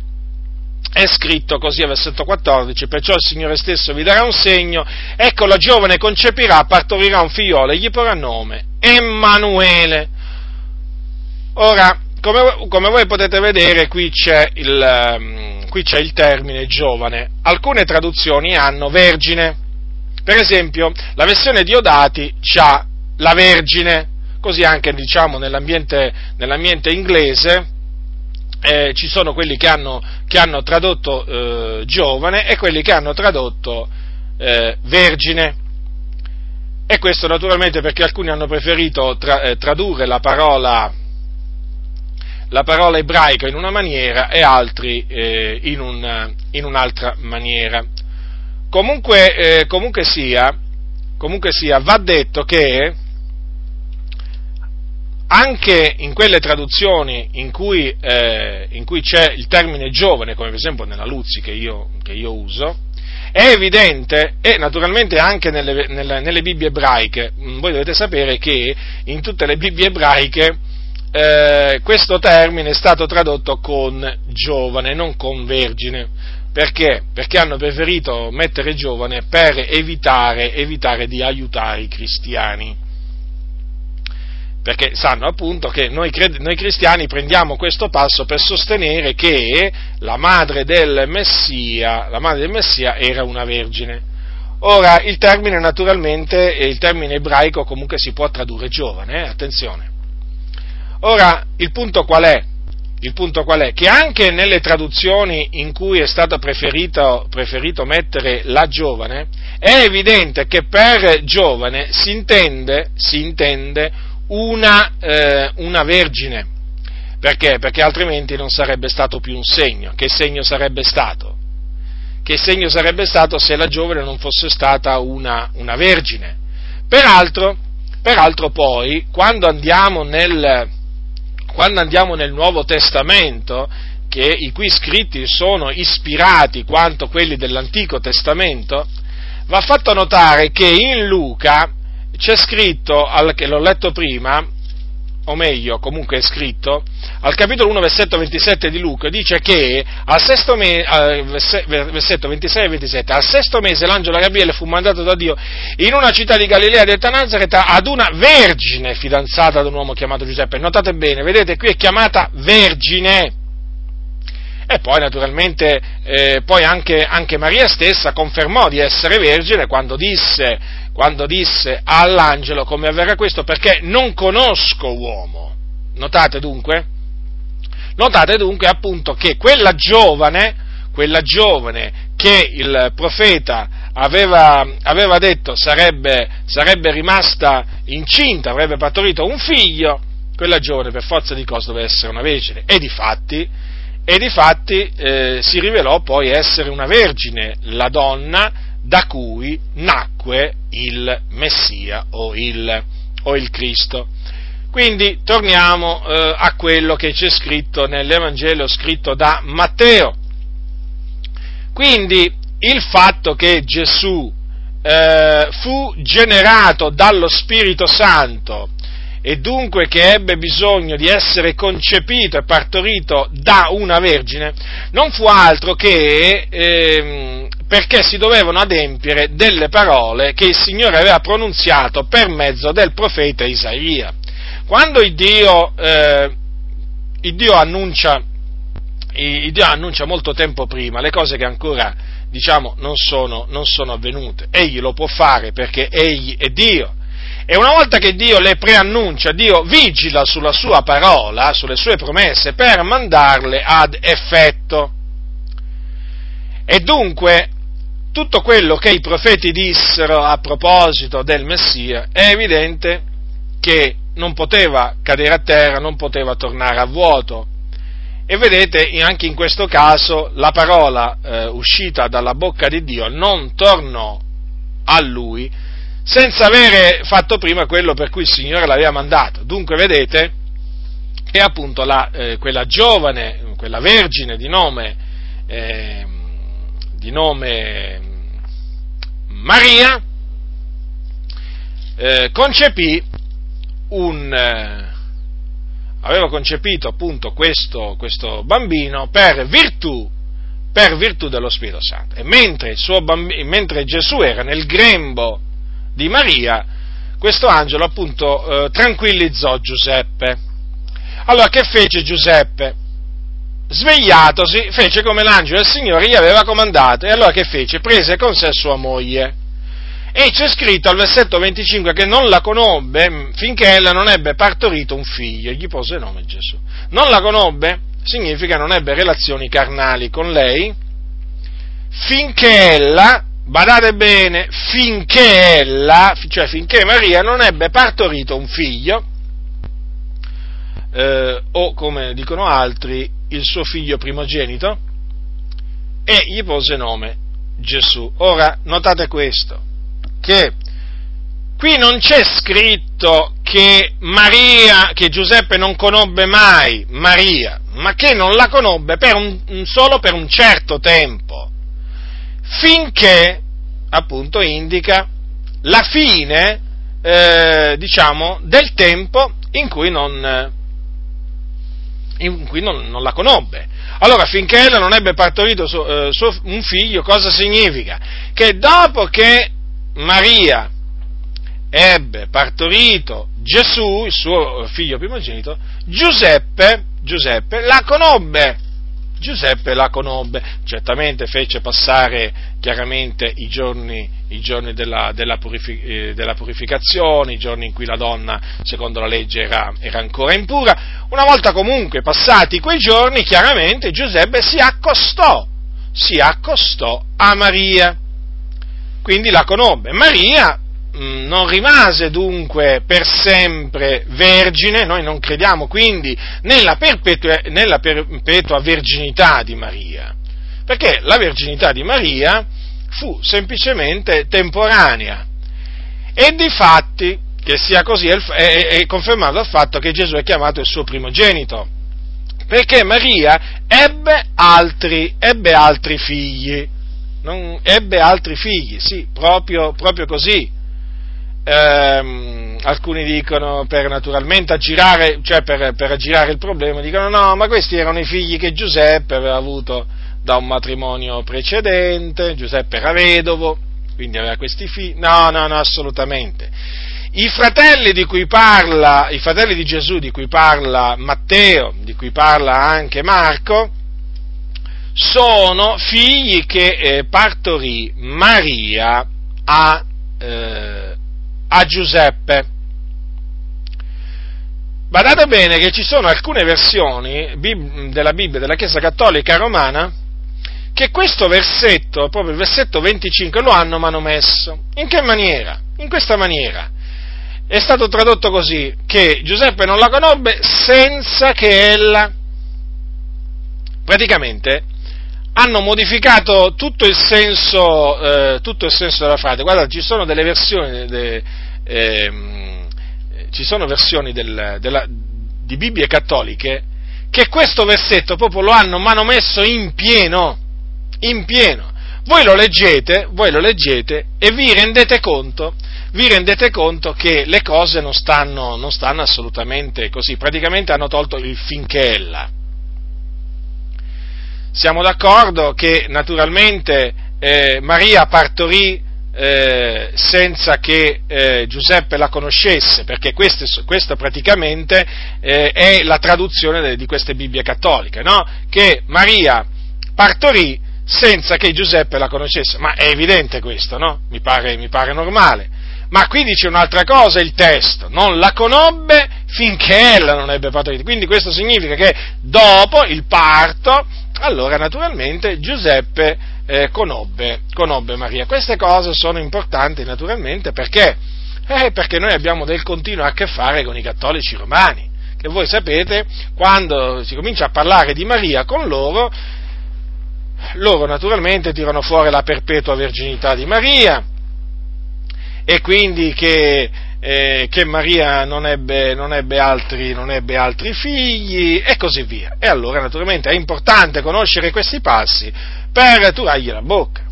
È scritto così al versetto 14, perciò il Signore stesso vi darà un segno, ecco la giovane concepirà, partorirà un figliolo e gli porrà nome Emanuele. Ora, come, come, voi potete vedere, qui c'è, il, um, qui c'è il termine giovane. Alcune traduzioni hanno vergine, per esempio, la versione di Odati ha la Vergine, così anche diciamo, nell'ambiente, nell'ambiente inglese eh, ci sono quelli che hanno, che hanno tradotto eh, giovane e quelli che hanno tradotto eh, vergine. E questo naturalmente perché alcuni hanno preferito tra, eh, tradurre la parola, la parola, ebraica in una maniera e altri eh, in, un, in un'altra maniera. Comunque, eh, comunque, sia, comunque sia, va detto che anche in quelle traduzioni in cui, eh, in cui, c'è il termine giovane, come per esempio nella Luzzi che io, che io uso, è evidente, e naturalmente anche nelle, nelle, nelle, Bibbie ebraiche, mm, voi dovete sapere che in tutte le Bibbie ebraiche eh, questo termine è stato tradotto con giovane, non con vergine. Perché? Perché hanno preferito mettere giovane per evitare, evitare di aiutare i cristiani. Perché sanno appunto che noi, noi, cristiani prendiamo questo passo per sostenere che la madre del Messia, la madre del Messia era una vergine. Ora, il termine naturalmente, il termine ebraico comunque si può tradurre giovane, eh? attenzione. Ora, il punto qual è? Il punto qual è? Che anche nelle traduzioni in cui è stato preferito, preferito mettere la giovane, è evidente che per giovane si intende, si intende una, eh, una vergine. Perché? Perché altrimenti non sarebbe stato più un segno. Che segno sarebbe stato? Che segno sarebbe stato se la giovane non fosse stata una, una vergine? Peraltro, peraltro poi, quando andiamo nel, quando andiamo nel Nuovo Testamento, che, i cui scritti sono ispirati quanto quelli dell'Antico Testamento, va fatto notare che in Luca c'è scritto, che l'ho letto prima, o meglio, comunque è scritto, al capitolo 1, versetto 27 di Luca, dice che al sesto mese, versetto 26 e 27, al sesto mese l'angelo Gabriele fu mandato da Dio in una città di Galilea detta Nazareth ad una vergine fidanzata ad un uomo chiamato Giuseppe. Notate bene, vedete, qui è chiamata vergine. E poi naturalmente eh, poi anche, anche Maria stessa confermò di essere vergine quando disse quando disse all'angelo come avverrà questo perché non conosco uomo. Notate dunque? Notate dunque appunto che quella giovane, quella giovane che il profeta aveva, aveva detto sarebbe, sarebbe rimasta incinta, avrebbe partorito un figlio, quella giovane per forza di cose doveva essere una vergine. E di fatti, e di fatti eh, si rivelò poi essere una vergine, la donna da cui nacque il Messia o il, o il Cristo. Quindi torniamo eh, a quello che c'è scritto nell'Evangelo scritto da Matteo. Quindi il fatto che Gesù eh, fu generato dallo Spirito Santo e dunque che ebbe bisogno di essere concepito e partorito da una vergine, non fu altro che eh, perché si dovevano adempiere delle parole che il Signore aveva pronunziato per mezzo del profeta Isaia. Quando il Dio, eh, il Dio, annuncia, il Dio annuncia molto tempo prima le cose che ancora diciamo, non sono, non sono avvenute, egli lo può fare perché egli è Dio e una volta che Dio le preannuncia, Dio vigila sulla sua parola, sulle sue promesse, per mandarle ad effetto. E dunque, tutto quello che i profeti dissero a proposito del Messia è evidente che non poteva cadere a terra, non poteva tornare a vuoto. E vedete, anche in questo caso, la parola eh, uscita dalla bocca di Dio non tornò a lui, senza avere fatto prima quello per cui il Signore l'aveva mandato. Dunque vedete che appunto la, eh, quella giovane, quella vergine di nome, eh, di nome Maria, eh, concepì un, eh, aveva concepito appunto questo, questo bambino per virtù, per virtù dello Spirito Santo. E mentre, bambino, mentre Gesù era nel grembo di Maria, questo angelo appunto eh, tranquillizzò Giuseppe. Allora che fece Giuseppe? Svegliatosi, fece come l'angelo del Signore gli aveva comandato e allora che fece? Prese con sé sua moglie. E c'è scritto al versetto 25 che non la conobbe finché ella non ebbe partorito un figlio e gli pose il nome Gesù. Non la conobbe significa non ebbe relazioni carnali con lei finché ella badate bene, finché ella, cioè finché Maria non ebbe partorito un figlio, eh, o come dicono altri, il suo figlio primogenito, e gli pose nome Gesù. Ora, notate questo, che qui non c'è scritto che Maria, che Giuseppe non conobbe mai Maria, ma che non la conobbe per un, solo per un certo tempo finché appunto indica la fine, eh, diciamo, del tempo in cui non, in cui non, non la conobbe. Allora, finché ella non ebbe partorito su, eh, su un figlio, cosa significa? Che dopo che Maria ebbe partorito Gesù, il suo figlio primogenito, Giuseppe, Giuseppe la conobbe Giuseppe la conobbe, certamente fece passare chiaramente i giorni, i giorni della, della, purific- eh, della, purificazione, i giorni in cui la donna, secondo la legge, era, era ancora impura. Una volta comunque passati quei giorni, chiaramente Giuseppe si accostò, si accostò a Maria. Quindi la conobbe. Maria non rimase dunque per sempre vergine, noi non crediamo quindi nella perpetua, nella perpetua verginità di Maria, perché la verginità di Maria fu semplicemente temporanea. E di fatti che sia così è, confermato dal fatto che Gesù è chiamato il suo primogenito, perché Maria ebbe altri, ebbe altri figli, non, ebbe altri figli, sì, proprio, proprio così ehm, alcuni dicono per naturalmente aggirare, cioè per, per aggirare il problema, dicono no, ma questi erano i figli che Giuseppe aveva avuto da un matrimonio precedente, Giuseppe era vedovo, quindi aveva questi figli. No, no, no, assolutamente. I fratelli di cui parla, i fratelli di Gesù di cui parla Matteo, di cui parla anche Marco, sono figli che eh, partorì Maria a, eh, a Giuseppe. Badate bene che ci sono alcune versioni della Bibbia della Chiesa Cattolica Romana che questo versetto, proprio il versetto 25, lo hanno manomesso. In che maniera? In questa maniera. È stato tradotto così, che Giuseppe non la conobbe senza che ella, praticamente, hanno modificato tutto il senso, eh, tutto il senso della frase. Guarda, ci sono delle versioni, de, eh, ci sono versioni del, della, di Bibbie cattoliche che questo versetto proprio lo hanno manomesso in pieno, in pieno. Voi lo leggete, voi lo leggete e vi rendete conto, vi rendete conto che le cose non stanno, non stanno assolutamente così, praticamente hanno tolto il finché ella. Siamo d'accordo che naturalmente eh, Maria partorì eh, senza che eh, Giuseppe la conoscesse, perché questo, questo praticamente eh, è la traduzione di queste Bibbie cattoliche, no? che Maria partorì senza che Giuseppe la conoscesse, ma è evidente questo, no? mi, pare, mi pare normale. Ma qui dice un'altra cosa il testo, non la conobbe finché ella non ebbe partorito. Quindi questo significa che dopo il parto, allora naturalmente Giuseppe eh, conobbe, conobbe, Maria. Queste cose sono importanti naturalmente perché? Eh, perché noi abbiamo del continuo a che fare con i cattolici romani, che voi sapete, quando si comincia a parlare di Maria con loro, loro naturalmente tirano fuori la perpetua verginità di Maria, e quindi che, eh, che Maria non ebbe, non, ebbe altri, non ebbe, altri, figli e così via. E allora naturalmente è importante conoscere questi passi per turargli la bocca,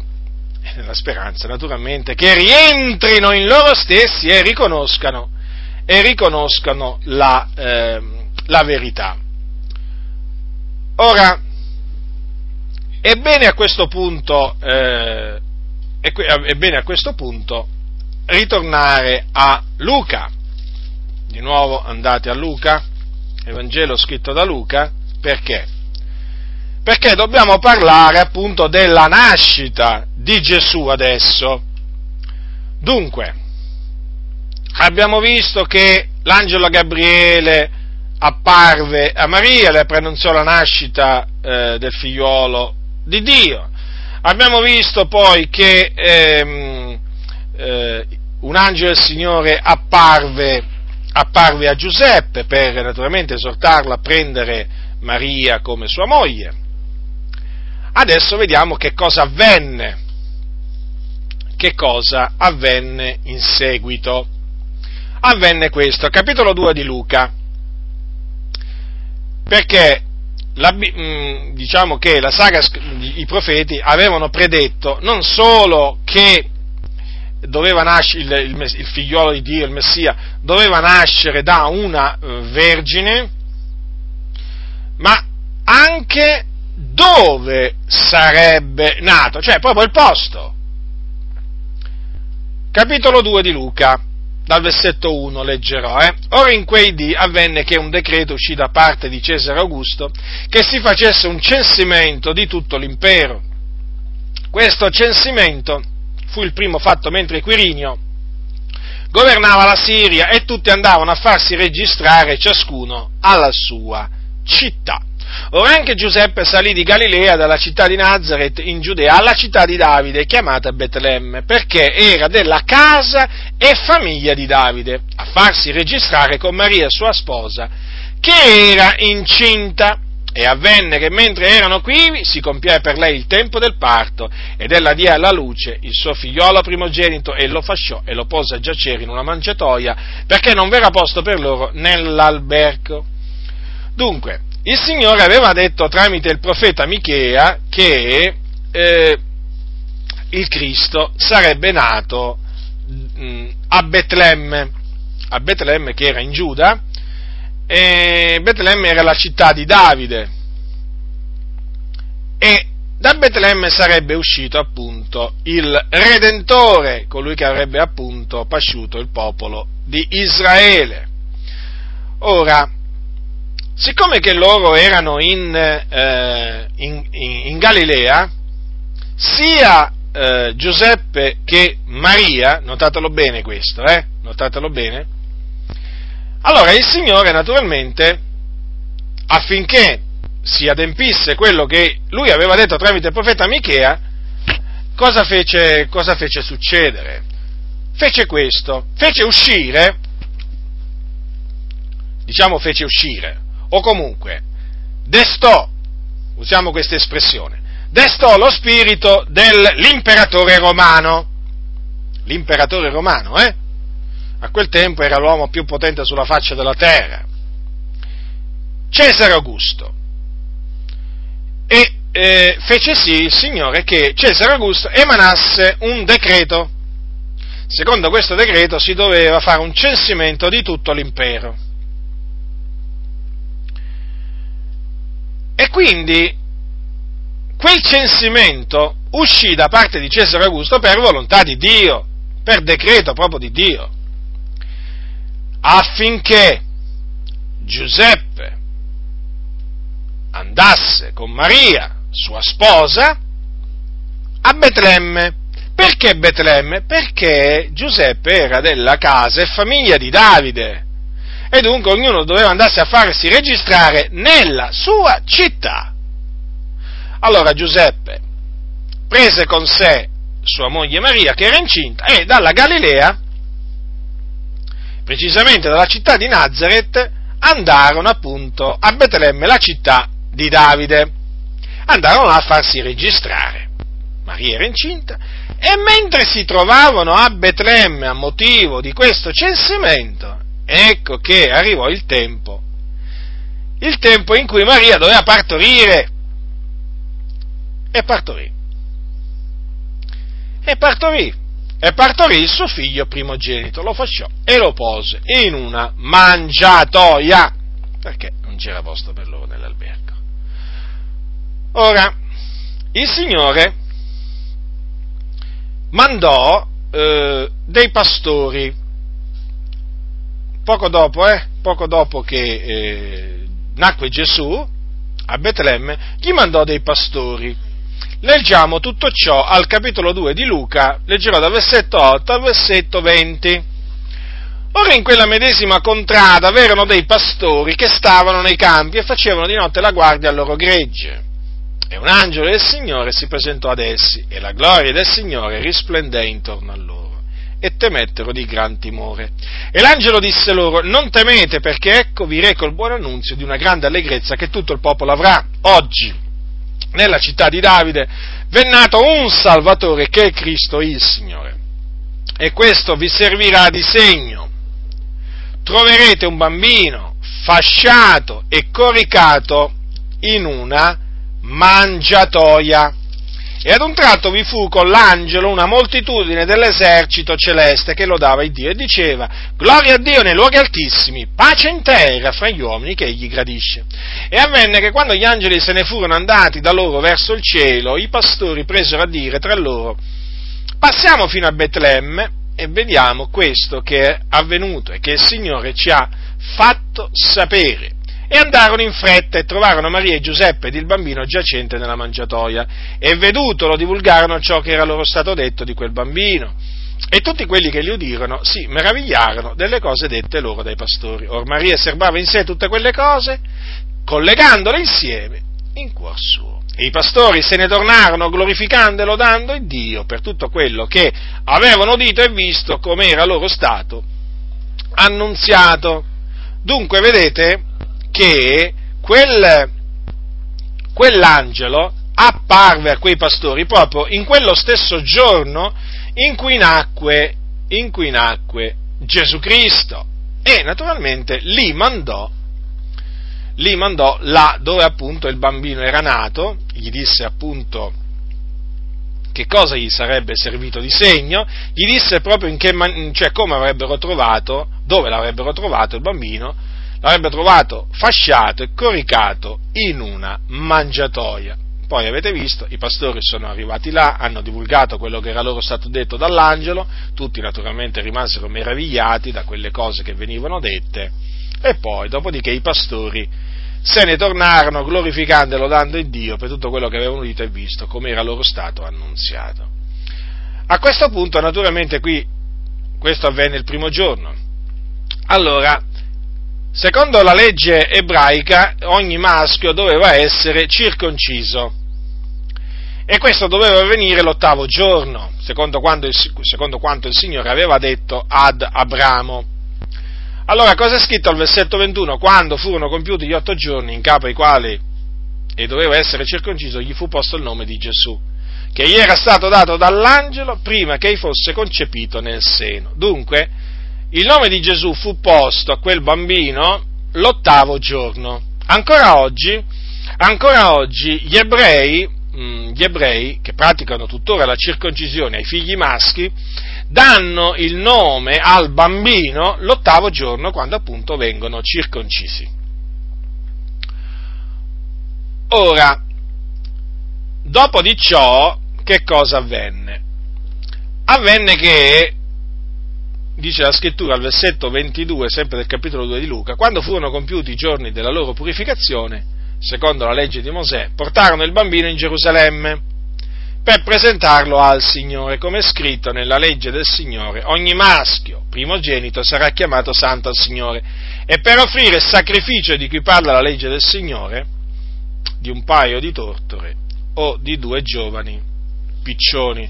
nella speranza naturalmente che rientrino in loro stessi e riconoscano, e riconoscano la, eh, la verità. Ora, ebbene a questo punto, eh, ebbene a questo punto ritornare a Luca. Di nuovo andate a Luca, Evangelo scritto da Luca, perché? Perché dobbiamo parlare appunto della nascita di Gesù adesso. Dunque, abbiamo visto che l'angelo Gabriele apparve a Maria, le pronunziò la nascita eh, del figliuolo di Dio. Abbiamo visto poi che ehm, eh, un angelo del Signore apparve, apparve a Giuseppe per naturalmente esortarlo a prendere Maria come sua moglie. Adesso vediamo che cosa avvenne. Che cosa avvenne in seguito? Avvenne questo, capitolo 2 di Luca. Perché la, mm, diciamo che la saga, i profeti avevano predetto non solo che doveva nascere, il, il, il, figliolo di Dio, il Messia, doveva nascere da una uh, vergine, ma anche dove sarebbe nato, cioè proprio il posto. Capitolo 2 di Luca, dal versetto 1 leggerò. Eh? Ora in quei dì avvenne che un decreto uscì da parte di Cesare Augusto che si facesse un censimento di tutto l'impero. Questo censimento fu il primo fatto mentre Quirinio governava la Siria e tutti andavano a farsi registrare ciascuno alla sua città. Ora anche Giuseppe salì di Galilea dalla città di Nazareth in Giudea alla città di Davide chiamata Betlemme perché era della casa e famiglia di Davide a farsi registrare con Maria sua sposa che era incinta e avvenne che mentre erano quivi si compie per lei il tempo del parto ed ella diè alla luce il suo figliolo primogenito e lo fasciò e lo pose a giacere in una mangiatoia perché non v'era posto per loro nell'albergo. Dunque, il Signore aveva detto tramite il profeta Michea che eh, il Cristo sarebbe nato mh, mm, a Betlemme, a Betlemme che era in Giuda, e Betlemme era la città di Davide e da Betlemme sarebbe uscito appunto il Redentore, colui che avrebbe appunto pasciuto il popolo di Israele. Ora, siccome che loro erano in, eh, in, in Galilea, sia eh, Giuseppe che Maria, notatelo bene questo, eh, notatelo bene, allora il Signore naturalmente, affinché si adempisse quello che lui aveva detto tramite il profeta Michea, cosa fece, cosa fece succedere? Fece questo, fece uscire, diciamo fece uscire, o comunque destò, usiamo questa espressione, destò lo spirito dell'imperatore romano. L'imperatore romano, eh? A quel tempo era l'uomo più potente sulla faccia della terra. Cesare Augusto. E eh, fece sì il Signore che Cesare Augusto emanasse un decreto. Secondo questo decreto si doveva fare un censimento di tutto l'impero. E quindi quel censimento uscì da parte di Cesare Augusto per volontà di Dio, per decreto proprio di Dio, affinché Giuseppe andasse con Maria, sua sposa, a Betlemme. Perché Betlemme? Perché Giuseppe era della casa e famiglia di Davide e dunque ognuno doveva andarsi a farsi registrare nella sua città. Allora Giuseppe prese con sé sua moglie Maria che era incinta e dalla Galilea, precisamente dalla città di Nazareth, andarono appunto a Betlemme, la città di Davide. Andarono a farsi registrare. Maria era incinta e mentre si trovavano a Betlemme a motivo di questo censimento, ecco che arrivò il tempo, il tempo in cui Maria doveva partorire. E partorì. E partorì. E partorì il suo figlio primogenito, lo fasciò e lo pose in una mangiatoia, perché non c'era posto per loro nell'albergo. Ora, il Signore mandò eh, dei pastori poco dopo, eh, poco dopo che eh, nacque Gesù a Betlemme, gli mandò dei pastori. Leggiamo tutto ciò al capitolo 2 di Luca, leggerò dal versetto 8 al versetto 20. Ora in quella medesima contrada v'erano dei pastori che stavano nei campi e facevano di notte la guardia al loro gregge. E un angelo del Signore si presentò ad essi e la gloria del Signore risplendé intorno a loro e temettero di gran timore. E l'angelo disse loro, non temete perché ecco vi reco il buon annunzio di una grande allegrezza che tutto il popolo avrà oggi. Nella città di Davide v'è nato un Salvatore che è Cristo il Signore. E questo vi servirà di segno. Troverete un bambino fasciato e coricato in una mangiatoia e ad un tratto vi fu con l'angelo una moltitudine dell'esercito celeste che lodava il Dio e diceva, gloria a Dio nei luoghi altissimi, pace in terra fra gli uomini che egli gradisce. E avvenne che quando gli angeli se ne furono andati da loro verso il cielo, i pastori presero a dire tra loro, passiamo fino a Betlemme e vediamo questo che è avvenuto e che il Signore ci ha fatto sapere e andarono in fretta e trovarono Maria e Giuseppe ed il bambino giacente nella mangiatoia e vedutolo divulgarono ciò che era loro stato detto di quel bambino. E tutti quelli che li udirono si meravigliarono delle cose dette loro dai pastori. Or Maria serbava in sé tutte quelle cose, collegandole insieme in cuor suo. E i pastori se ne tornarono glorificando e lodando il Dio per tutto quello che avevano udito e visto come era loro stato annunziato. Dunque, vedete, che quel, quell'angelo apparve a quei pastori proprio in quello stesso giorno in cui nacque, in cui nacque Gesù Cristo. E naturalmente li mandò, li mandò là dove appunto il bambino era nato, gli disse appunto che cosa gli sarebbe servito di segno, gli disse proprio in che man- cioè come avrebbero trovato, dove l'avrebbero trovato il bambino, l'avrebbe trovato fasciato e coricato in una mangiatoia. Poi avete visto, i pastori sono arrivati là, hanno divulgato quello che era loro stato detto dall'angelo, tutti naturalmente rimasero meravigliati da quelle cose che venivano dette, e poi, dopodiché, i pastori se ne tornarono glorificando e lodando il Dio per tutto quello che avevano udito e visto, come era loro stato annunziato. A questo punto, naturalmente, qui questo avvenne il primo giorno. Allora, secondo la legge ebraica ogni maschio doveva essere circonciso e questo doveva avvenire l'ottavo giorno, secondo quanto, il, secondo quanto il Signore aveva detto ad Abramo. Allora, cosa è scritto al versetto 21? Quando furono compiuti gli otto giorni in capo ai quali e doveva essere circonciso, gli fu posto il nome di Gesù, che gli era stato dato dall'angelo prima che fosse concepito nel seno. Dunque, il nome di Gesù fu posto a quel bambino l'ottavo giorno. Ancora oggi, ancora oggi gli ebrei Mm, gli ebrei, che praticano tuttora la circoncisione ai figli maschi, danno il nome al bambino l'ottavo giorno quando appunto vengono circoncisi. Ora, dopo di ciò, che cosa avvenne? Avvenne che, dice la scrittura al versetto 22, sempre del capitolo 2 di Luca, quando furono compiuti i giorni della loro purificazione, secondo la legge di Mosè, portarono il bambino in Gerusalemme per presentarlo al Signore, come è scritto nella legge del Signore, ogni maschio primogenito sarà chiamato santo al Signore e per offrire sacrificio di cui parla la legge del Signore, di un paio di tortore o di due giovani piccioni.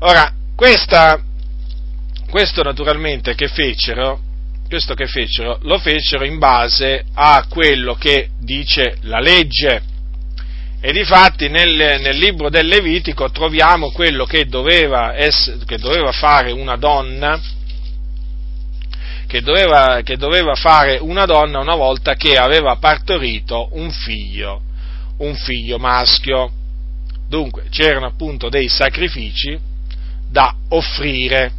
Ora, questa, questo naturalmente che fecero questo che fecero? Lo fecero in base a quello che dice la legge. E difatti nel, nel libro del Levitico troviamo quello che doveva, essere, che doveva fare una donna, che doveva, che doveva fare una donna una volta che aveva partorito un figlio, un figlio maschio. Dunque c'erano appunto dei sacrifici da offrire,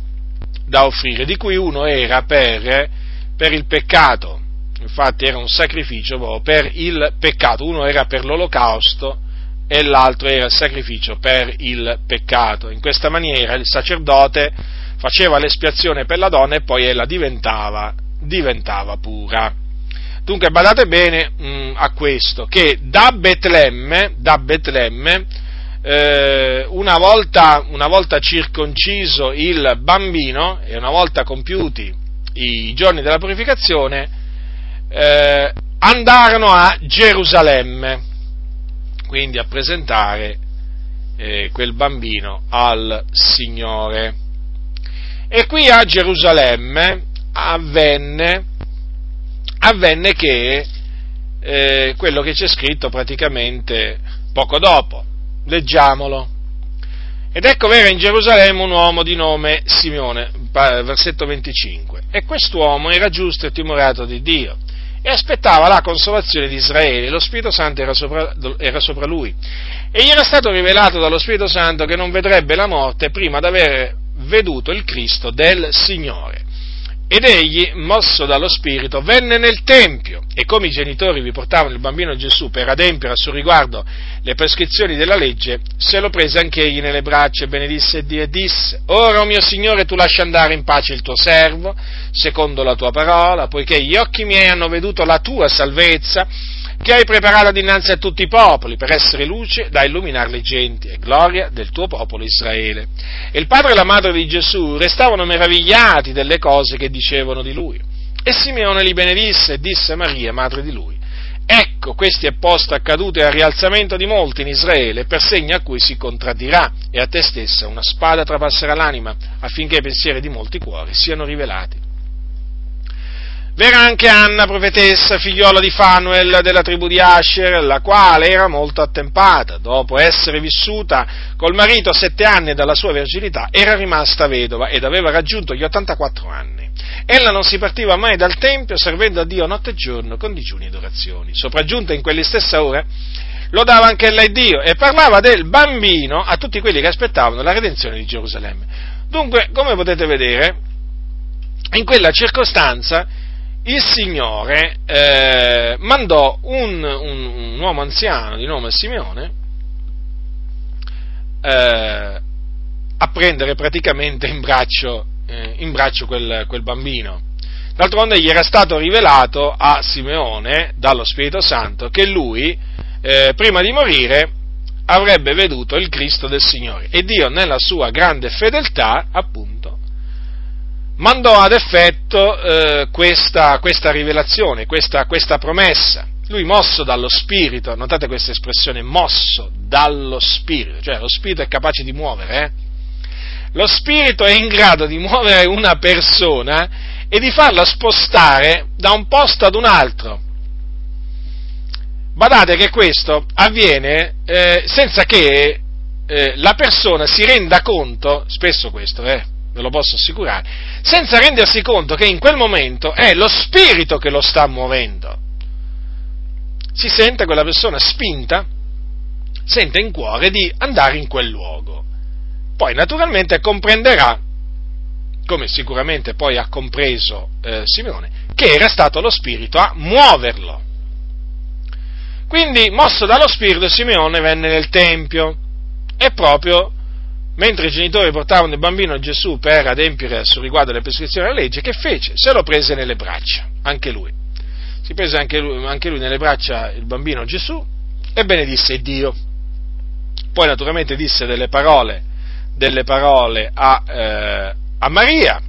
da offrire, di cui uno era per per il peccato, infatti era un sacrificio per il peccato, uno era per l'olocausto e l'altro era il sacrificio per il peccato. In questa maniera il sacerdote faceva l'espiazione per la donna e poi ella diventava, diventava pura. Dunque badate bene mh, mm, a questo, che da Betlemme, da Betlemme eh, una, volta, una volta circonciso il bambino e una volta compiuti i giorni della purificazione, eh, andarono a Gerusalemme, quindi a presentare eh, quel bambino al Signore. E qui a Gerusalemme avvenne, avvenne che eh, quello che c'è scritto praticamente poco dopo, leggiamolo. Ed ecco vera in Gerusalemme un uomo di nome Simeone, versetto 25. E quest'uomo era giusto e timorato di Dio e aspettava la consolazione di Israele, lo Spirito Santo era sopra, era sopra, lui. E gli era stato rivelato dallo Spirito Santo che non vedrebbe la morte prima di aver veduto il Cristo del Signore. Ed egli, mosso dallo Spirito, venne nel Tempio e come i genitori vi portavano il bambino Gesù per adempiere a suo riguardo le prescrizioni della legge, se lo prese anche egli nelle braccia e benedisse Dio e disse, Ora, o mio Signore, tu lascia andare in pace il tuo servo, secondo la tua parola, poiché gli occhi miei hanno veduto la tua salvezza, che hai preparato dinanzi a tutti i popoli per essere luce da illuminare le genti e gloria del tuo popolo Israele. E il padre e la madre di Gesù restavano meravigliati delle cose che dicevano di lui. E Simeone li benedisse e disse a Maria, madre di lui, Ecco, questo è posto accaduto al rialzamento di molti in Israele, per segno a cui si contraddirà, e a te stessa una spada trapasserà l'anima, affinché i pensieri di molti cuori siano rivelati. V'era anche Anna, profetessa, figliola di Fanuel della tribù di Asher, la quale era molto attempata. Dopo essere vissuta col marito sette anni dalla sua verginità, era rimasta vedova ed aveva raggiunto gli 84 anni. Ella non si partiva mai dal Tempio, servendo a Dio notte e giorno con digiuni ed orazioni. Sopraggiunta in quelle stesse ore, lodava anche e Dio e parlava del bambino a tutti quelli che aspettavano la redenzione di Gerusalemme. Dunque, come potete vedere, in quella circostanza il Signore eh, mandò un, un, un, uomo anziano di nome Simeone eh, a prendere praticamente in braccio, eh, in braccio quel, quel, bambino. D'altronde gli era stato rivelato a Simeone dallo Spirito Santo che lui, eh, prima di morire, avrebbe veduto il Cristo del Signore e Dio nella sua grande fedeltà, appunto, mandò ad effetto eh, questa, questa, rivelazione, questa, questa promessa. Lui mosso dallo Spirito, notate questa espressione, mosso dallo Spirito, cioè lo Spirito è capace di muovere, eh? lo Spirito è in grado di muovere una persona e di farla spostare da un posto ad un altro. Badate che questo avviene eh, senza che eh, la persona si renda conto, spesso questo, eh, ve lo posso assicurare, senza rendersi conto che in quel momento è lo spirito che lo sta muovendo. Si sente quella persona spinta, sente in cuore di andare in quel luogo. Poi naturalmente comprenderà, come sicuramente poi ha compreso eh, Simeone, che era stato lo spirito a muoverlo. Quindi, mosso dallo spirito, Simeone venne nel Tempio e proprio mentre i genitori portavano il bambino a Gesù per adempiere sul riguardo alle prescrizioni della legge, che fece? Se lo prese nelle braccia, anche lui. Si prese anche lui, anche lui nelle braccia il bambino Gesù e benedisse Dio. Poi naturalmente disse delle parole, delle parole a, eh, a Maria,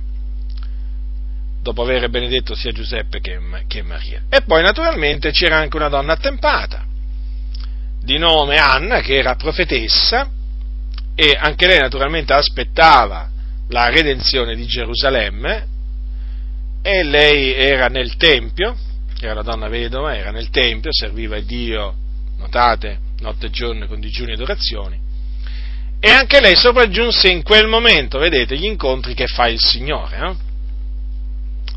dopo aver benedetto sia Giuseppe che, che Maria. E poi naturalmente c'era anche una donna attempata, di nome Anna, che era profetessa, e anche lei naturalmente aspettava la redenzione di Gerusalemme, e lei era nel Tempio, era una donna vedova, era nel Tempio, serviva Dio, notate, notte e giorno con digiuni ed orazioni, e anche lei sopraggiunse in quel momento, vedete, gli incontri che fa il Signore, eh?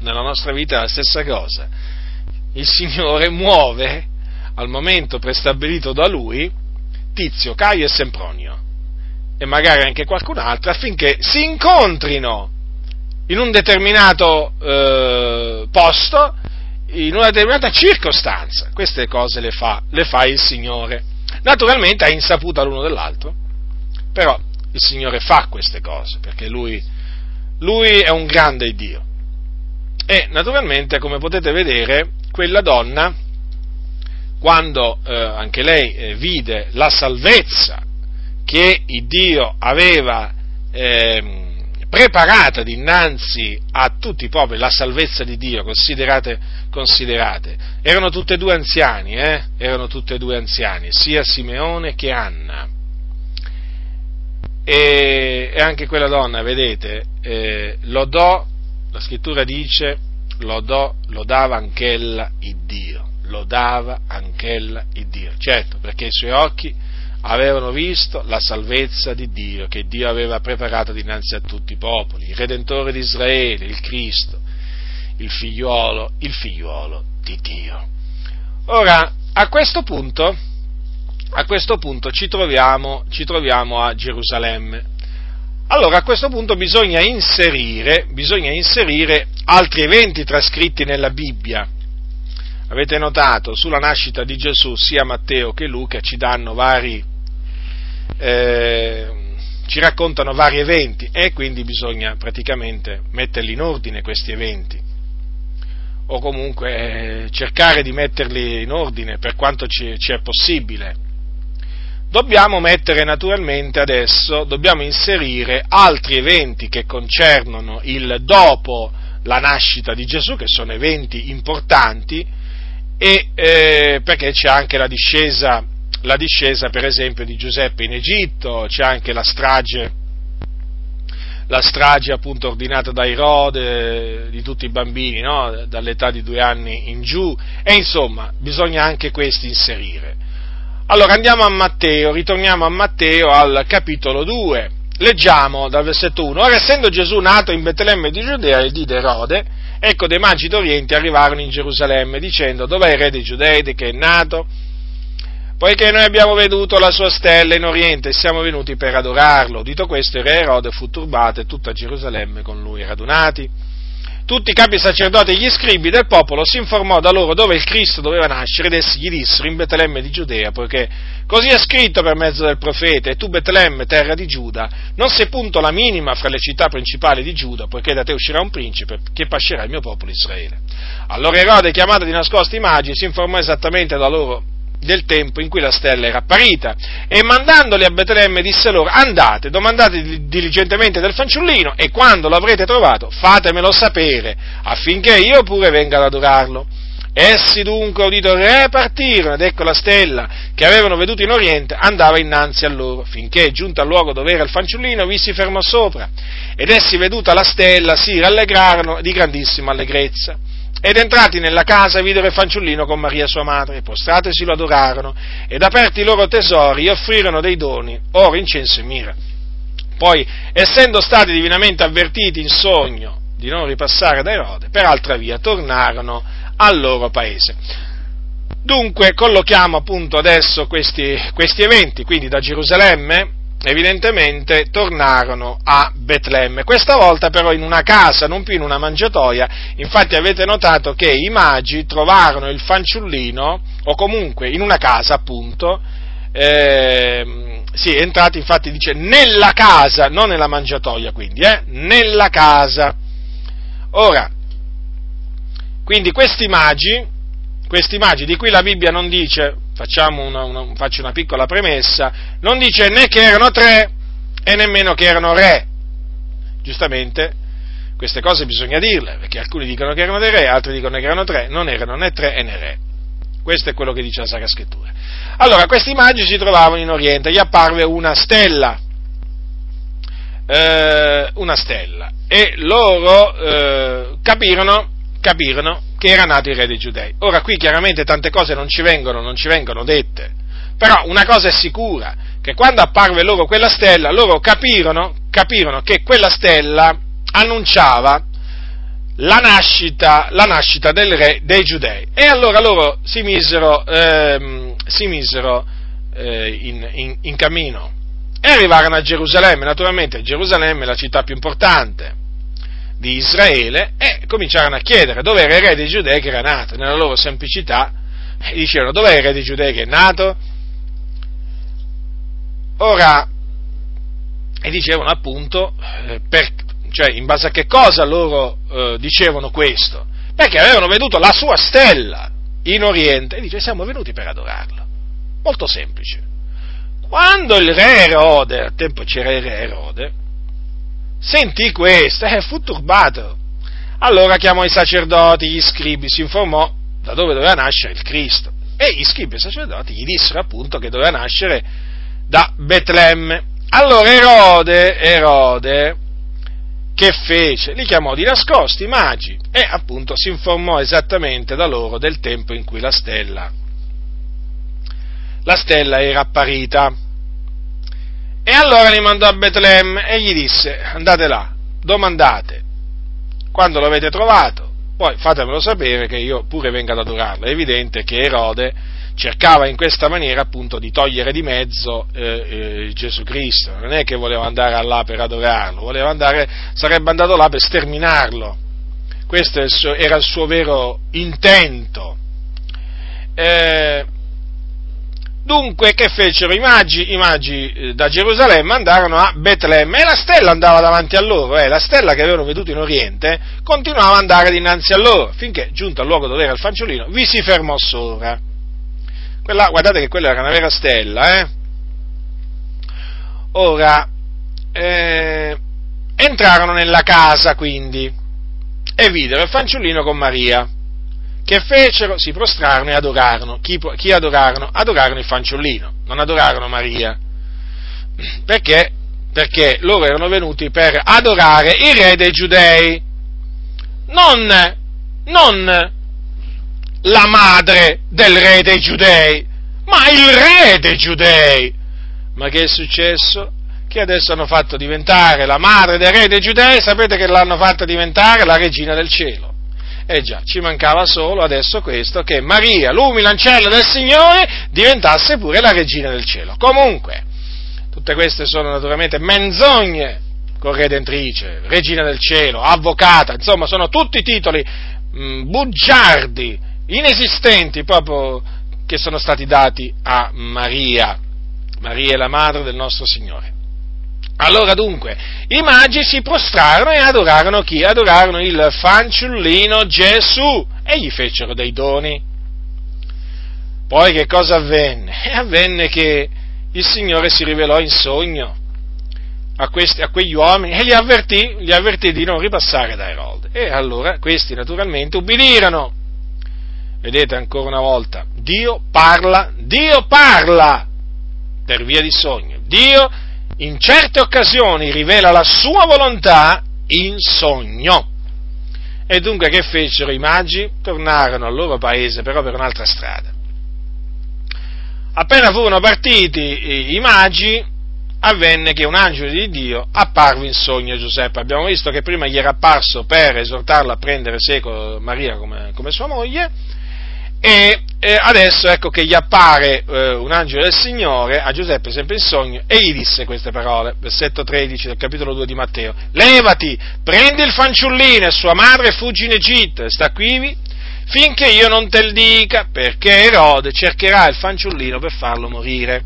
nella nostra vita è la stessa cosa. Il Signore muove al momento prestabilito da Lui Tizio, Caio e Sempronio e magari anche qualcun altro affinché si incontrino in un determinato eh, posto, in una determinata circostanza. Queste cose le fa, le fa il Signore. Naturalmente ha insaputa l'uno dell'altro, però il Signore fa queste cose perché Lui, lui è un grande Dio. E naturalmente, come potete vedere, quella donna, quando eh, anche lei eh, vide la salvezza che Dio aveva eh, preparata dinanzi a tutti i popoli, la salvezza di Dio, considerate, considerate. erano tutte e due anziani, eh? erano tutte e due anziani, sia Simeone che Anna. E, e anche quella donna, vedete, eh, lodò la scrittura dice, lodò, lodava anch'ella il Dio, lodava anch'ella il Dio, certo, perché i suoi occhi avevano visto la salvezza di Dio, che Dio aveva preparato dinanzi a tutti i popoli, il Redentore di Israele, il Cristo, il figliuolo, il figliuolo di Dio. Ora, a questo punto, a questo punto ci, troviamo, ci troviamo a Gerusalemme. Allora a questo punto bisogna inserire, bisogna inserire altri eventi trascritti nella Bibbia. Avete notato, sulla nascita di Gesù sia Matteo che Luca ci danno vari, eh, ci raccontano vari eventi e quindi bisogna praticamente metterli in ordine questi eventi. O comunque eh, cercare di metterli in ordine per quanto ci, ci è possibile. Dobbiamo mettere naturalmente adesso, dobbiamo inserire altri eventi che concernono il dopo la nascita di Gesù, che sono eventi importanti, e eh, perché c'è anche la discesa, la discesa, per esempio, di Giuseppe in Egitto, c'è anche la strage, la strage appunto ordinata da Erode di tutti i bambini, no? dall'età di due anni in giù, e insomma bisogna anche questi inserire. Allora andiamo a Matteo, ritorniamo a Matteo al capitolo 2. Leggiamo dal versetto 1. Ora essendo Gesù nato in Betlemme di Giudea e di Erode, ecco dei magi d'Oriente arrivarono in Gerusalemme dicendo dov'è il re dei Giudei che è nato? Poiché noi abbiamo veduto la sua stella in Oriente e siamo venuti per adorarlo. Dito questo il re Erode fu turbato e tutta Gerusalemme con lui radunati tutti i capi sacerdoti e gli scribi del popolo si informò da loro dove il Cristo doveva nascere ed essi gli dissero in Betlemme di Giudea, poiché così è scritto per mezzo del profeta, e tu Betlemme, terra di Giuda, non sei punto la minima fra le città principali di Giuda, poiché da te uscirà un principe che pascerà il mio popolo Israele. Allora Erode, chiamato di nascosto i magi, si informò esattamente da loro del tempo in cui la stella era apparita. E mandandoli a Betlemme disse loro, andate, domandate diligentemente del fanciullino e quando lo avrete trovato fatemelo sapere affinché io pure venga ad adorarlo. Essi dunque, udito il re, partirono ed ecco la stella che avevano veduto in oriente andava innanzi a loro, finché giunto al luogo dove era il fanciullino vi si fermò sopra. Ed essi veduta la stella si rallegrarono di grandissima allegrezza. Ed entrati nella casa videro il fanciullino con Maria sua madre, postratesi lo adorarono, ed aperti i loro tesori offrirono dei doni, oro, incenso e mira. Poi, essendo stati divinamente avvertiti in sogno di non ripassare da Erode, per altra via tornarono al loro paese. Dunque collochiamo appunto adesso questi, questi eventi, quindi da Gerusalemme evidentemente tornarono a Betlemme, questa volta però in una casa, non più in una mangiatoia, infatti avete notato che i magi trovarono il fanciullino, o comunque in una casa appunto, eh, sì, entrati infatti dice nella casa, non nella mangiatoia quindi, eh, nella casa. Ora, quindi questi magi, questi magi di cui la Bibbia non dice una, una, faccio una piccola premessa, non dice né che erano tre e nemmeno che erano re. Giustamente, queste cose bisogna dirle, perché alcuni dicono che erano dei re, altri dicono che erano tre, non erano né tre né re. Questo è quello che dice la Sacra Scrittura. Allora, questi magi si trovavano in Oriente, gli apparve una stella, eh, una stella, e loro eh, capirono, capirono che era nato il re dei giudei. Ora qui chiaramente tante cose non ci vengono, non ci vengono dette, però una cosa è sicura, che quando apparve loro quella stella, loro capirono, capirono che quella stella annunciava la nascita, la nascita, del re dei giudei. E allora loro si misero, ehm, si misero eh, in, in, in cammino e arrivarono a Gerusalemme, naturalmente Gerusalemme è la città più importante di Israele e cominciarono a chiedere dove era il re dei giudei che era nato, nella loro semplicità, e dicevano dov'è il re dei giudei che è nato? Ora, e dicevano appunto, eh, per, cioè in base a che cosa loro eh, dicevano questo? Perché avevano veduto la sua stella in Oriente e dice siamo venuti per adorarlo. Molto semplice. Quando il re Erode, al tempo c'era il re Erode, sentì questo e eh, fu turbato. Allora chiamò i sacerdoti, gli scribi, si informò da dove doveva nascere il Cristo. E gli scribi e i sacerdoti gli dissero appunto che doveva nascere da Betlemme. Allora Erode, Erode, che fece? Li chiamò di nascosti i magi e appunto si informò esattamente da loro del tempo in cui la stella, la stella era apparita. E allora li mandò a Betlemme e gli disse, andate là, domandate, quando lo avete trovato, poi fatemelo sapere che io pure venga ad adorarlo. È evidente che Erode cercava in questa maniera appunto di togliere di mezzo eh, eh, Gesù Cristo, non è che voleva andare là per adorarlo, andare, sarebbe andato là per sterminarlo. Questo era il suo vero intento. Eh, Dunque, che fecero i magi? I magi eh, da Gerusalemme andarono a Betlemme e la stella andava davanti a loro, eh, la stella che avevano veduto in Oriente continuava ad andare dinanzi a loro, finché, giunto al luogo dove era il fanciullino, vi si fermò sopra. Quella, guardate che quella era una vera stella, eh? Ora, eh, entrarono nella casa quindi e videro il fanciullino con Maria che fecero, si prostrarono e adorarono. Chi, chi adorarono? Adorarono il fanciullino, non adorarono Maria. Perché? Perché loro erano venuti per adorare il re dei giudei, non, non la madre del re dei giudei, ma il re dei giudei. Ma che è successo? Che adesso hanno fatto diventare la madre del re dei giudei, sapete che l'hanno fatta diventare la regina del cielo. Eh già, ci mancava solo adesso questo, che Maria, l'umile ancella del Signore, diventasse pure la regina del cielo. Comunque, tutte queste sono naturalmente menzogne, corredentrice, regina del cielo, avvocata, insomma, sono tutti titoli mh, mm, bugiardi, inesistenti proprio che sono stati dati a Maria. Maria è la madre del nostro Signore. Allora dunque, i magi si prostrarono e adorarono chi? Adorarono il fanciullino Gesù e gli fecero dei doni. Poi che cosa avvenne? Avvenne che il Signore si rivelò in sogno a, questi, a quegli uomini e li avvertì, li avvertì di non ripassare da Erode. E allora questi naturalmente ubbidirono. Vedete ancora una volta, Dio parla, Dio parla per via di sogno. Dio in certe occasioni rivela la sua volontà in sogno. E dunque che fecero i magi? Tornarono al loro paese, però per un'altra strada. Appena furono partiti i magi, avvenne che un angelo di Dio apparve in sogno a Giuseppe. Abbiamo visto che prima gli era apparso per esortarlo a prendere seco Maria come, come sua moglie, e eh, adesso ecco che gli appare eh, un angelo del Signore a Giuseppe sempre in sogno e gli disse queste parole, versetto 13 del capitolo 2 di Matteo, levati, prendi il fanciullino e sua madre e fuggi in Egitto e sta qui finché io non te il dica, perché Erode cercherà il fanciullino per farlo morire.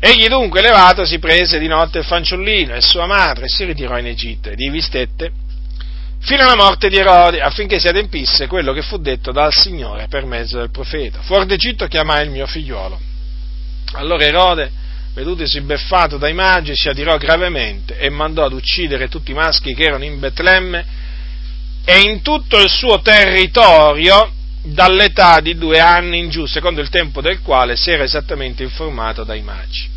Egli dunque levato si prese di notte il fanciullino e sua madre e si ritirò in Egitto ed ivi stette fino alla morte di Erode, affinché si adempisse quello che fu detto dal Signore per mezzo del profeta. Fuori d'Egitto chiamai il mio figliuolo. Allora Erode, vedutesi beffato dai magi, si adirò gravemente e mandò ad uccidere tutti i maschi che erano in Betlemme e in tutto il suo territorio dall'età di due anni in giù, secondo il tempo del quale si era esattamente informato dai magi.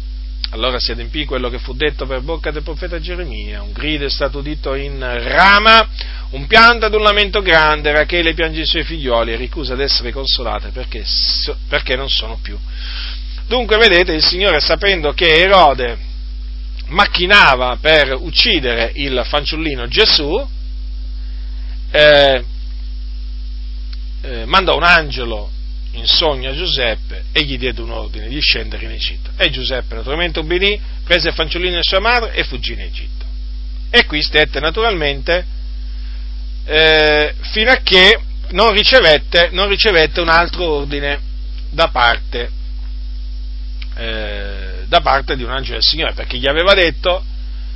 Allora si adempì quello che fu detto per bocca del profeta Geremia, un grido è stato udito in Rama, un pianto ed un lamento grande, Rachele piange i suoi figlioli e ricusa di essere consolata perché, perché non sono più. Dunque vedete, il Signore sapendo che Erode macchinava per uccidere il fanciullino Gesù, eh, eh, mandò un angelo in sogno a Giuseppe e gli diede un ordine di scendere in Egitto. E Giuseppe naturalmente obbedì, prese il fanciullino e sua madre e fuggì in Egitto. E qui stette naturalmente eh, fino a che non ricevette, non ricevette un altro ordine da parte, eh, da parte di un angelo del Signore, perché gli aveva detto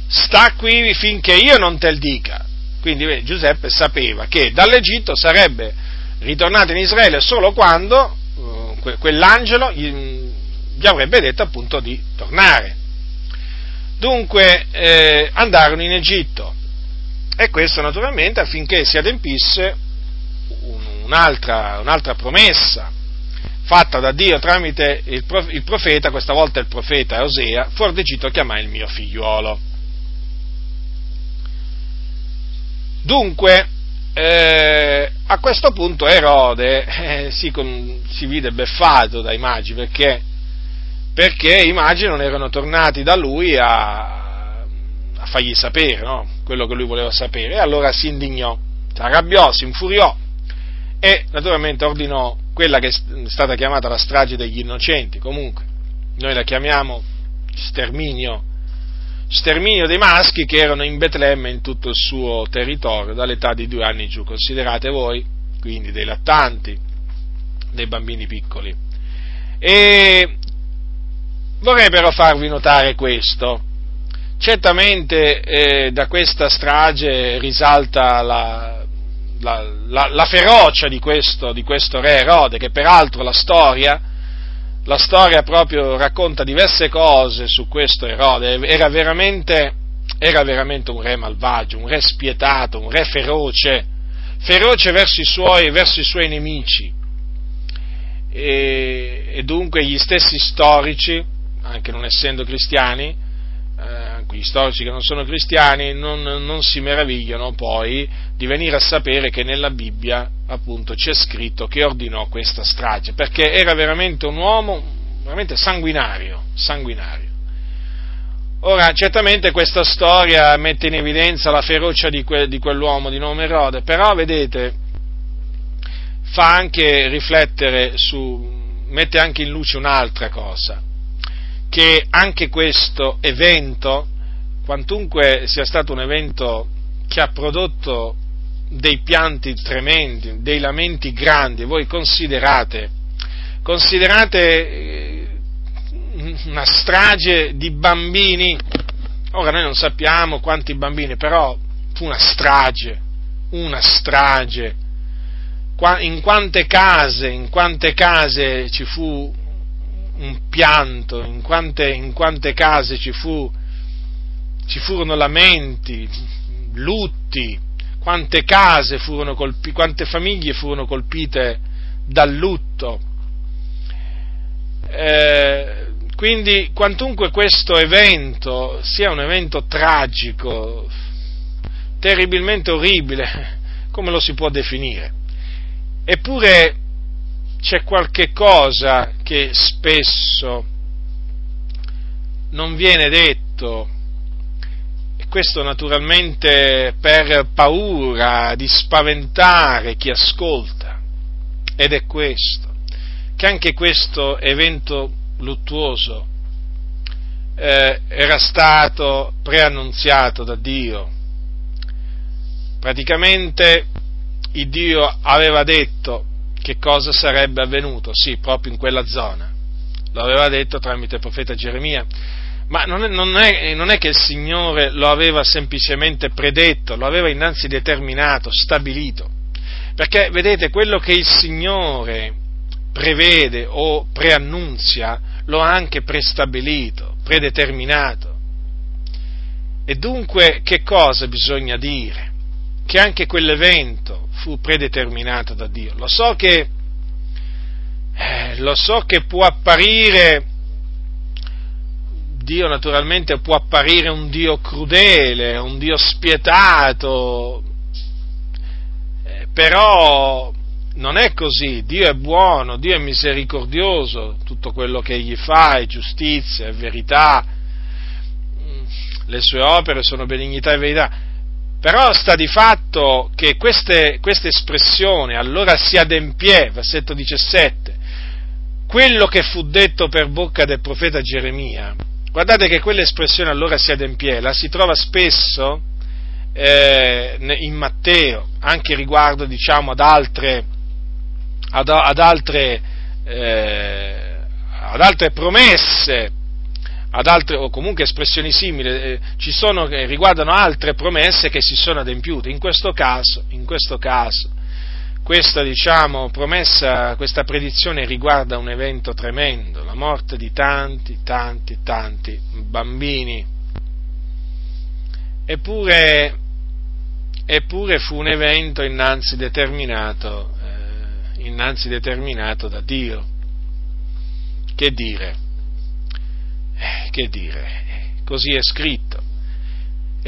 sta qui finché io non te il dica. Quindi Giuseppe sapeva che dall'Egitto sarebbe ritornato in Israele solo quando uh, quell'angelo gli, avrebbe detto appunto di tornare. Dunque eh, andarono in Egitto e questo naturalmente affinché si adempisse un'altra, un'altra promessa fatta da Dio tramite il, profeta, questa volta il profeta Osea, fuori d'Egitto chiamai il mio figliuolo. Dunque, eh, a questo punto Erode eh, si, con, si, vide beffato dai magi perché, perché, i magi non erano tornati da lui a, a fargli sapere no? quello che lui voleva sapere, e allora si indignò, si arrabbiò, si infuriò e naturalmente ordinò quella che è stata chiamata la strage degli innocenti, comunque noi la chiamiamo sterminio, sterminio dei maschi che erano in Betlemme in tutto il suo territorio dall'età di due anni giù, considerate voi, quindi dei lattanti, dei bambini piccoli. E vorrei però farvi notare questo, Certamente eh, da questa strage risalta la, la, la, la ferocia di questo, di questo, re Erode, che peraltro la storia, la storia proprio racconta diverse cose su questo Erode, era veramente, era veramente un re malvagio, un re spietato, un re feroce, feroce verso i suoi, verso i suoi nemici. E, e dunque gli stessi storici, anche non essendo cristiani, eh, gli storici che non sono cristiani non, non, si meravigliano poi di venire a sapere che nella Bibbia appunto c'è scritto che ordinò questa strage, perché era veramente un uomo veramente sanguinario, sanguinario. Ora, certamente questa storia mette in evidenza la ferocia di, que, di quell'uomo di nome Erode, però vedete, fa anche riflettere su, mette anche in luce un'altra cosa, che anche questo evento, quantunque sia stato un evento che ha prodotto dei pianti tremendi, dei lamenti grandi, voi considerate, considerate eh, una strage di bambini, ora noi non sappiamo quanti bambini, però fu una strage, una strage. In quante case, in quante case ci fu un pianto, in quante, in quante case ci, fu, ci furono lamenti, lutti, quante case furono colpite, quante famiglie furono colpite dal lutto. Eh, quindi, quantunque questo evento sia un evento tragico, terribilmente orribile, come lo si può definire? Eppure c'è qualche cosa che spesso non viene detto, questo naturalmente per paura di spaventare chi ascolta, ed è questo, che anche questo evento luttuoso eh, era stato preannunziato da Dio. Praticamente il Dio aveva detto che cosa sarebbe avvenuto, sì, proprio in quella zona. Lo aveva detto tramite il profeta Geremia. Ma non è, non, è, non è, che il Signore lo aveva semplicemente predetto, lo aveva innanzi determinato, stabilito. Perché, vedete, quello che il Signore prevede o preannunzia, lo ha anche prestabilito, predeterminato. E dunque che cosa bisogna dire? Che anche quell'evento fu predeterminato da Dio. Lo so che, eh, lo so che può apparire, Dio naturalmente può apparire un Dio crudele, un Dio spietato, eh, però non è così, Dio è buono, Dio è misericordioso, tutto quello che egli fa è giustizia, è verità, le sue opere sono benignità e verità. Però sta di fatto che queste, questa espressione allora si adempie, versetto 17, quello che fu detto per bocca del profeta Geremia, guardate che quell'espressione allora si adempie, la si trova spesso eh, in Matteo, anche riguardo diciamo ad altre ad, ad, altre, eh, ad altre, promesse, ad altre, o comunque espressioni simili, eh, ci sono, che riguardano altre promesse che si sono adempiute. In questo caso, in questo caso questa diciamo, promessa, questa predizione riguarda un evento tremendo, la morte di tanti, tanti, tanti bambini. Eppure, eppure fu un evento innanzi determinato innanzi determinato da Dio. Che dire? Eh, che dire? Così è scritto.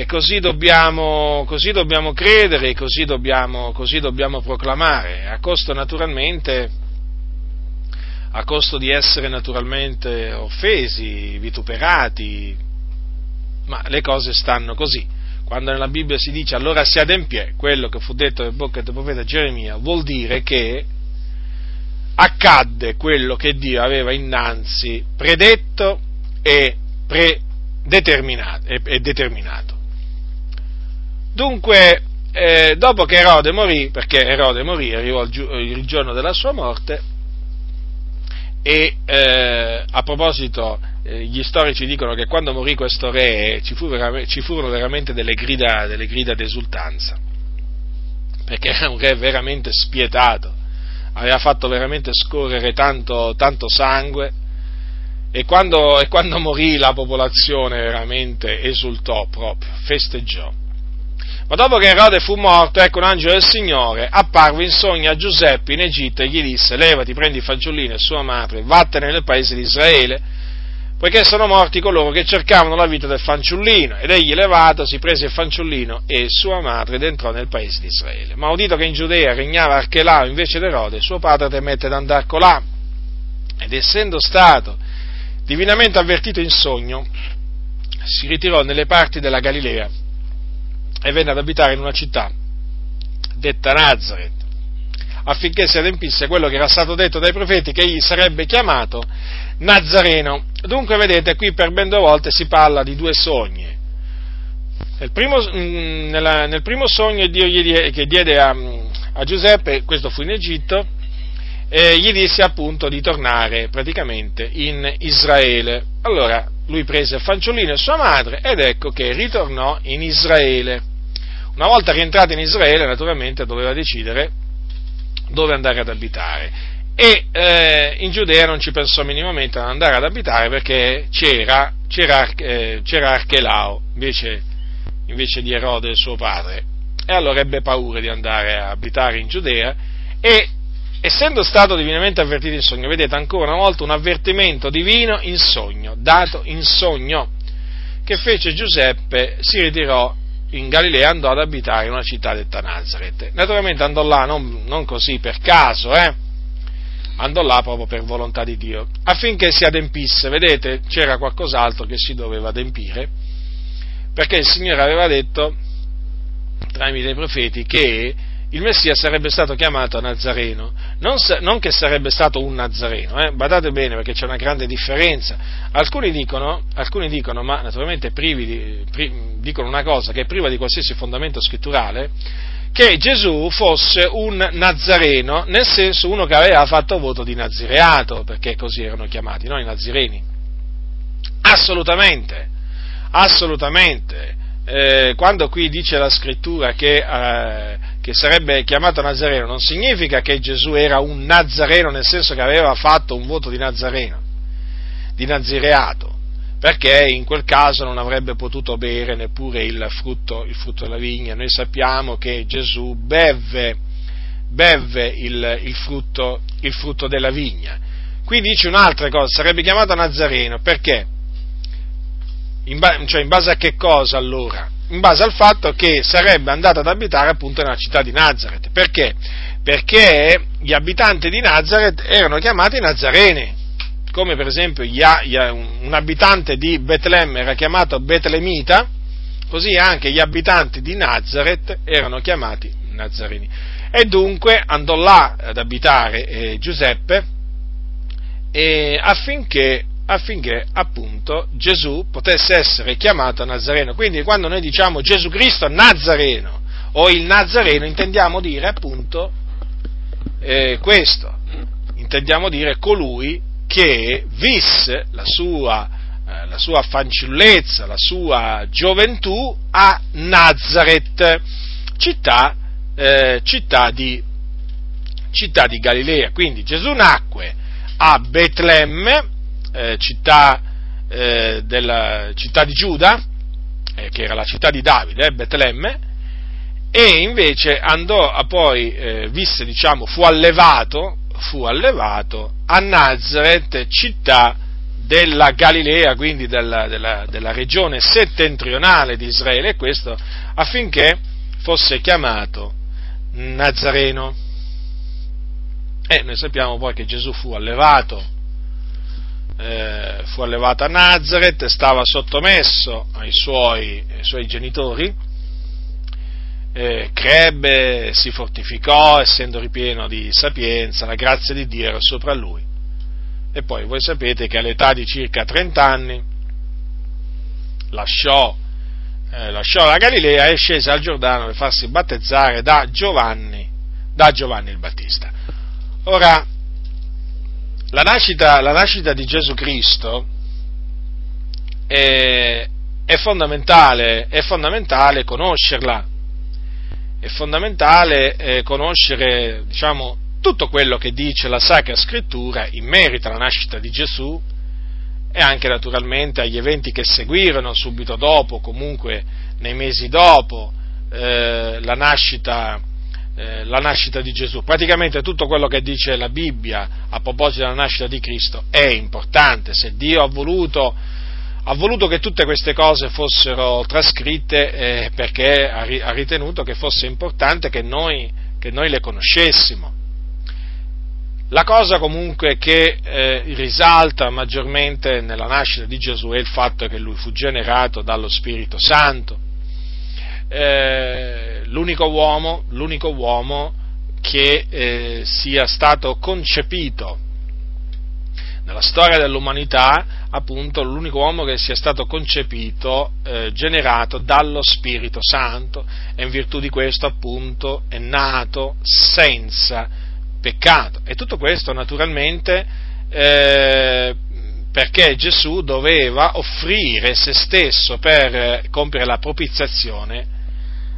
E così dobbiamo, così dobbiamo credere, così dobbiamo, così dobbiamo proclamare, a costo naturalmente, a costo di essere naturalmente offesi, vituperati, ma le cose stanno così. Quando nella Bibbia si dice allora si adempie quello che fu detto per bocca del profeta Geremia, vuol dire che accadde quello che Dio aveva innanzi predetto e predeterminato. E, determinato. Dunque, eh, dopo che Erode morì, perché Erode morì, arrivò il, giorno della sua morte, e eh, a proposito, eh, gli storici dicono che quando morì questo re ci, fu ci furono veramente delle grida, delle grida d'esultanza, perché era un re veramente spietato, aveva fatto veramente scorrere tanto, tanto sangue e quando, e quando morì la popolazione veramente esultò proprio, festeggiò. Ma dopo che Erode fu morto, ecco un angelo del Signore apparve in sogno a Giuseppe in Egitto e gli disse, levati, prendi il fanciullino e sua madre, vattene nel paese di Israele, poiché sono morti coloro che cercavano la vita del fanciullino. Ed egli levato si prese il fanciullino e sua madre ed entrò nel paese di Israele. Ma udito che in Giudea regnava Archelao invece d'Erode, suo padre temette d'andar colà. Ed essendo stato divinamente avvertito in sogno, si ritirò nelle parti della Galilea e venne ad abitare in una città detta Nazareth affinché si adempisse quello che era stato detto dai profeti che egli sarebbe chiamato Nazareno. Dunque vedete qui per ben due volte si parla di due sogni. Nel primo, mm, nella, nel primo sogno Dio diede, che diede a, a, Giuseppe, questo fu in Egitto, e gli disse appunto di tornare praticamente in Israele. Allora lui prese il fanciullino e sua madre ed ecco che ritornò in Israele. Una volta rientrato in Israele naturalmente doveva decidere dove andare ad abitare. E eh, in Giudea non ci pensò minimamente ad andare ad abitare perché c'era, c'era, eh, c'era Archelao invece, invece di Erode suo padre. E allora ebbe paura di andare a abitare in Giudea e essendo stato divinamente avvertito in sogno, vedete ancora una volta un avvertimento divino in sogno, dato in sogno, che fece Giuseppe, si ritirò in Galilea andò ad abitare in una città detta Nazareth. Naturalmente andò là non, non così per caso, eh? andò là proprio per volontà di Dio, affinché si adempisse, vedete, c'era qualcos'altro che si doveva adempire, perché il Signore aveva detto, tramite i profeti, che il Messia sarebbe stato chiamato Nazareno, non, non che sarebbe stato un Nazareno, eh? badate bene perché c'è una grande differenza. Alcuni dicono, alcuni dicono ma naturalmente di, pri, dicono una cosa che è priva di qualsiasi fondamento scritturale, che Gesù fosse un Nazareno, nel senso uno che aveva fatto voto di nazireato, perché così erano chiamati, no? I nazireni. Assolutamente, assolutamente. Eh, quando qui dice la scrittura che, eh, che, sarebbe chiamato Nazareno, non significa che Gesù era un Nazareno nel senso che aveva fatto un voto di Nazareno, di nazireato, perché in quel caso non avrebbe potuto bere neppure il frutto, il frutto della vigna. Noi sappiamo che Gesù beve, beve il, il, frutto, il frutto della vigna. Qui dice un'altra cosa, sarebbe chiamato Nazareno, perché? In, ba- cioè in base a che cosa allora? In base al fatto che sarebbe andato ad abitare appunto nella città di Nazareth. Perché? Perché gli abitanti di Nazareth erano chiamati Nazareni come per esempio un abitante di Betlemme era chiamato Betlemita, così anche gli abitanti di Nazareth erano chiamati Nazarini. E dunque andò là ad abitare eh, Giuseppe eh, affinché, affinché appunto Gesù potesse essere chiamato Nazareno. Quindi quando noi diciamo Gesù Cristo Nazareno o il Nazareno intendiamo dire appunto eh, questo, intendiamo dire colui che visse la sua, eh, la sua fanciullezza, la sua gioventù a Nazareth, città, eh, città, di, città, di, Galilea. Quindi Gesù nacque a Betlemme, eh, città, eh, della, città di Giuda, eh, che era la città di Davide, eh, Betlemme, e invece andò a poi, eh, visse, diciamo, fu allevato, fu allevato a Nazareth, città della Galilea, quindi della, della, della regione settentrionale di Israele, questo affinché fosse chiamato Nazareno. E noi sappiamo poi che Gesù fu allevato, eh, fu allevato a Nazareth, stava sottomesso ai suoi, ai suoi genitori, eh, crebbe, si fortificò, essendo ripieno di sapienza, la grazia di Dio era sopra lui. E poi voi sapete che all'età di circa 30 anni lasciò, eh, lasciò la Galilea e scese al Giordano per farsi battezzare da Giovanni, da Giovanni il Battista. Ora, la nascita, la nascita di Gesù Cristo è, è, fondamentale, è fondamentale conoscerla. È fondamentale eh, conoscere diciamo, tutto quello che dice la Sacra Scrittura in merito alla nascita di Gesù e anche naturalmente agli eventi che seguirono subito dopo, comunque nei mesi dopo eh, la, nascita, eh, la nascita di Gesù. Praticamente tutto quello che dice la Bibbia a proposito della nascita di Cristo è importante. Se Dio ha voluto ha voluto che tutte queste cose fossero trascritte eh, perché ha ritenuto che fosse importante che noi, che noi le conoscessimo. La cosa comunque che eh, risalta maggiormente nella nascita di Gesù è il fatto che lui fu generato dallo Spirito Santo. Eh, l'unico, uomo, l'unico uomo che eh, sia stato concepito nella storia dell'umanità, appunto, l'unico uomo che sia stato concepito, eh, generato dallo Spirito Santo e in virtù di questo, appunto, è nato senza peccato. E tutto questo, naturalmente, eh, perché Gesù doveva offrire se stesso per compiere la propiziazione,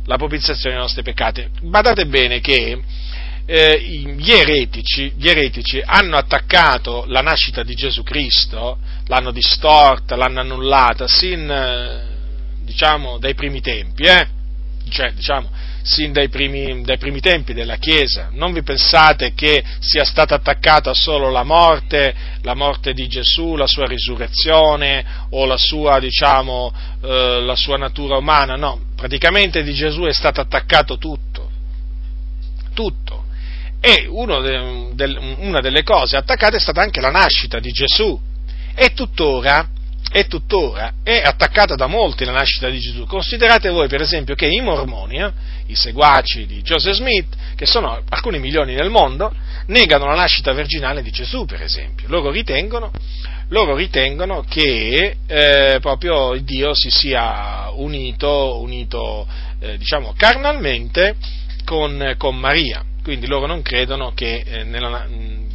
la propiziazione dei nostri peccati. Badate bene che eh, gli, eretici, gli, eretici, hanno attaccato la nascita di Gesù Cristo, l'hanno distorta, l'hanno annullata sin eh, diciamo, dai primi tempi, eh? cioè, diciamo, sin dai primi, dai primi, tempi della Chiesa. Non vi pensate che sia stata attaccata solo la morte, la morte di Gesù, la sua risurrezione o la sua, diciamo, eh, la sua natura umana, no, praticamente di Gesù è stato attaccato tutto, tutto. E de, de, una delle cose attaccate è stata anche la nascita di Gesù. E tuttora e tuttora è attaccata da molti la nascita di Gesù. Considerate voi, per esempio, che i mormoni, eh, i seguaci di Joseph Smith, che sono alcuni milioni nel mondo, negano la nascita virginale di Gesù, per esempio. Loro ritengono, loro ritengono che eh, proprio Dio si sia unito, unito eh, diciamo, carnalmente con, con Maria quindi loro non credono che, eh, nella,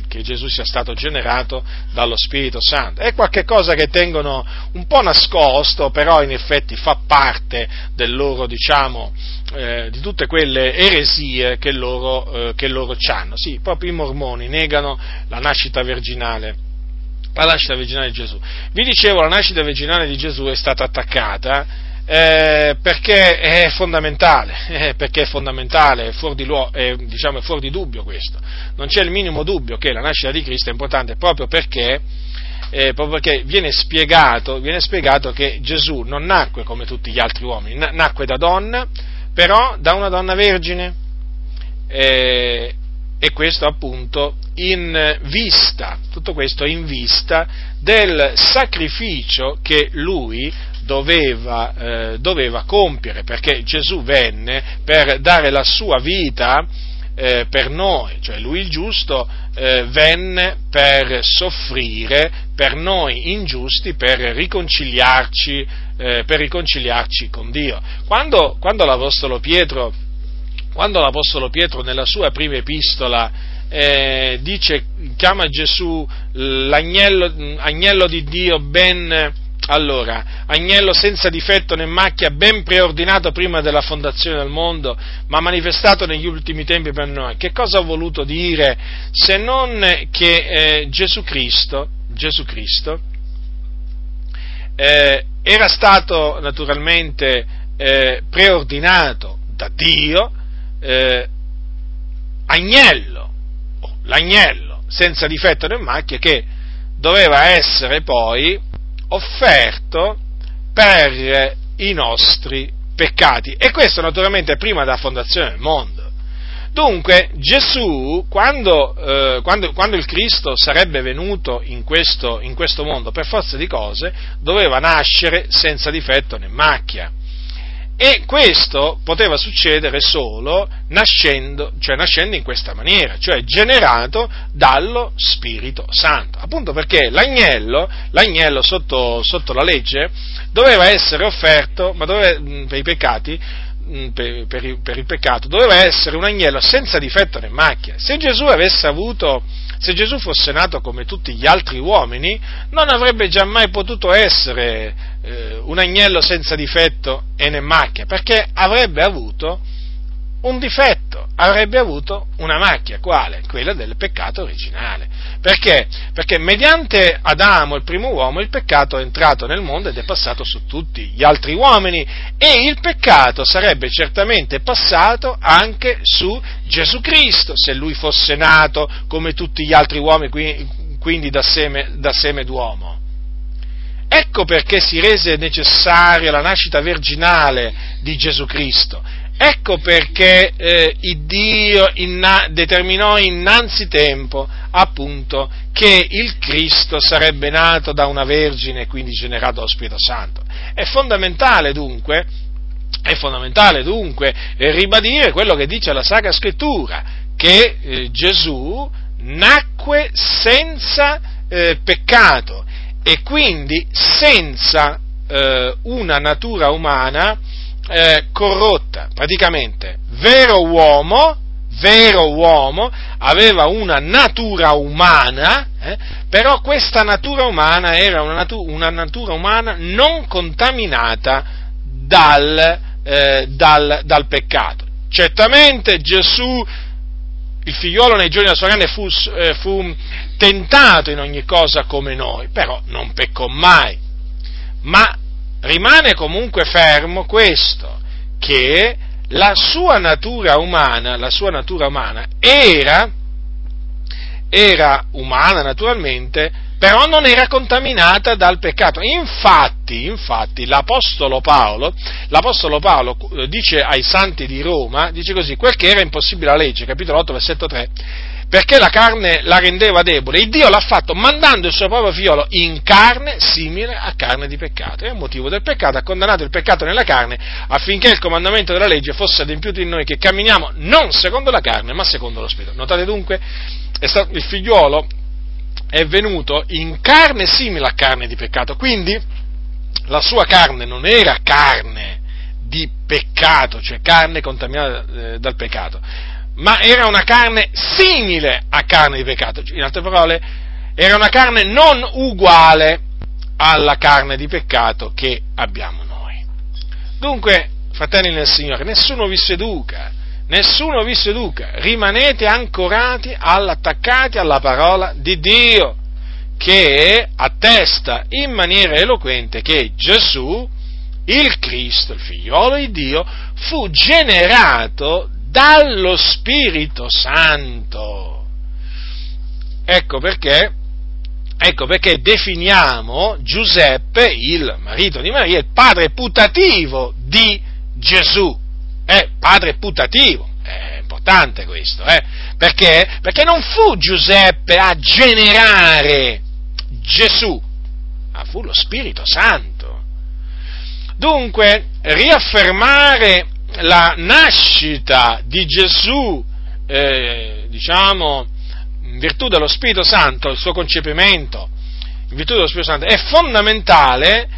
che, Gesù sia stato generato dallo Spirito Santo. È qualcosa che tengono un po' nascosto, però in effetti fa parte del loro, diciamo, eh, di tutte quelle eresie che loro, eh, che loro hanno. Sì, proprio i mormoni negano la nascita virginale la nascita virginale di Gesù. Vi dicevo, la nascita virginale di Gesù è stata attaccata eh, perché è fondamentale, eh, perché è fondamentale, è fuori, di luogo, è, diciamo, è fuori di dubbio questo. Non c'è il minimo dubbio che la nascita di Cristo è importante proprio perché, eh, proprio perché viene, spiegato, viene, spiegato, che Gesù non nacque come tutti gli altri uomini, nacque da donna, però da una donna vergine. Eh, e questo appunto in vista, tutto questo in vista del sacrificio che lui doveva, eh, doveva compiere, perché Gesù venne per dare la sua vita eh, per noi, cioè lui il giusto eh, venne per soffrire per noi ingiusti, per riconciliarci, eh, per riconciliarci con Dio. Quando, quando, l'Apostolo Pietro, quando, l'Apostolo Pietro, nella sua prima epistola eh, dice, chiama Gesù l'agnello agnello di Dio ben allora, agnello senza difetto né macchia, ben preordinato prima della fondazione del mondo, ma manifestato negli ultimi tempi per noi. Che cosa ha voluto dire se non che eh, Gesù Cristo, Gesù Cristo eh, era stato naturalmente eh, preordinato da Dio eh, agnello, l'agnello senza difetto né macchia che doveva essere poi offerto per i nostri peccati. E questo naturalmente prima della fondazione del mondo. Dunque Gesù, quando, eh, quando, quando, il Cristo sarebbe venuto in questo, in questo mondo, per forza di cose, doveva nascere senza difetto né macchia. E questo poteva succedere solo nascendo, cioè nascendo in questa maniera, cioè generato dallo Spirito Santo. Appunto perché l'agnello, l'agnello sotto, sotto la legge, doveva essere offerto, ma doveva, per i peccati, per, per, il, per il peccato, doveva essere un agnello senza difetto né macchia. Se Gesù avesse avuto se Gesù fosse nato come tutti gli altri uomini, non avrebbe giammai potuto essere eh, un agnello senza difetto e né macchia, perché avrebbe avuto un difetto, avrebbe avuto una macchia, quale? Quella del peccato originale. Perché? Perché mediante Adamo, il primo uomo, il peccato è entrato nel mondo ed è passato su tutti gli altri uomini e il peccato sarebbe certamente passato anche su Gesù Cristo, se lui fosse nato come tutti gli altri uomini, quindi da seme, da seme d'uomo. Ecco perché si rese necessaria la nascita virginale di Gesù Cristo Ecco perché eh, Dio inna- determinò innanzitempo appunto che il Cristo sarebbe nato da una vergine e quindi generato dallo Spirito Santo. È fondamentale dunque, è fondamentale dunque ribadire quello che dice la Sacra Scrittura, che eh, Gesù nacque senza eh, peccato e quindi senza eh, una natura umana eh, corrotta, praticamente vero uomo, vero uomo, aveva una natura umana, eh, però questa natura umana era una, natu- una natura umana non contaminata dal, eh, dal, dal peccato. Certamente Gesù il figliolo nei giorni della sua carne fu, eh, fu tentato in ogni cosa come noi, però non peccò mai. Ma rimane comunque fermo questo, che la sua natura umana, la sua natura umana era, era umana naturalmente, però non era contaminata dal peccato. Infatti, infatti l'Apostolo Paolo, l'Apostolo Paolo eh, dice ai santi di Roma, dice così, quel che era impossibile alla legge, capitolo 8, versetto 3, perché la carne la rendeva debole, il Dio l'ha fatto mandando il suo proprio figliolo in carne simile a carne di peccato. È il motivo del peccato, ha condannato il peccato nella carne affinché il comandamento della legge fosse adempiuto in noi che camminiamo non secondo la carne ma secondo lo Spirito. Notate dunque, il figliuolo è venuto in carne simile a carne di peccato, quindi la sua carne non era carne di peccato, cioè carne contaminata eh, dal peccato, ma era una carne simile a carne di peccato, in altre parole, era una carne non uguale alla carne di peccato che abbiamo noi. Dunque, fratelli nel Signore, nessuno vi seduca nessuno vi seduca, rimanete ancorati, attaccati alla parola di Dio, che attesta in maniera eloquente che Gesù, il Cristo, il figliolo di Dio, fu generato dallo Spirito Santo. Ecco perché, ecco perché definiamo Giuseppe, il marito di Maria, il padre putativo di Gesù è padre putativo. È importante questo, eh? Perché? Perché non fu Giuseppe a generare Gesù, ma fu lo Spirito Santo. Dunque, riaffermare la nascita di Gesù, eh, diciamo, in virtù dello Spirito Santo, il suo concepimento, in virtù dello Spirito Santo, è fondamentale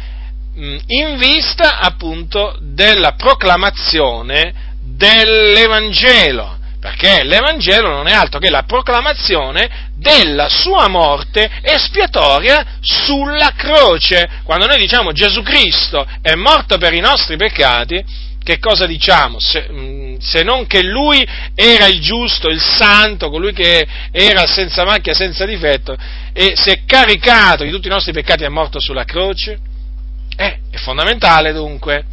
Mm, in vista appunto della proclamazione dell'Evangelo, perché l'Evangelo non è altro che la proclamazione della sua morte espiatoria sulla croce. Quando noi diciamo Gesù Cristo è morto per i nostri peccati, che cosa diciamo? Se, mm, se, non che lui era il giusto, il santo, colui che era senza macchia, senza difetto, e si è caricato di tutti i nostri peccati e è morto sulla croce? Eh, è fondamentale dunque,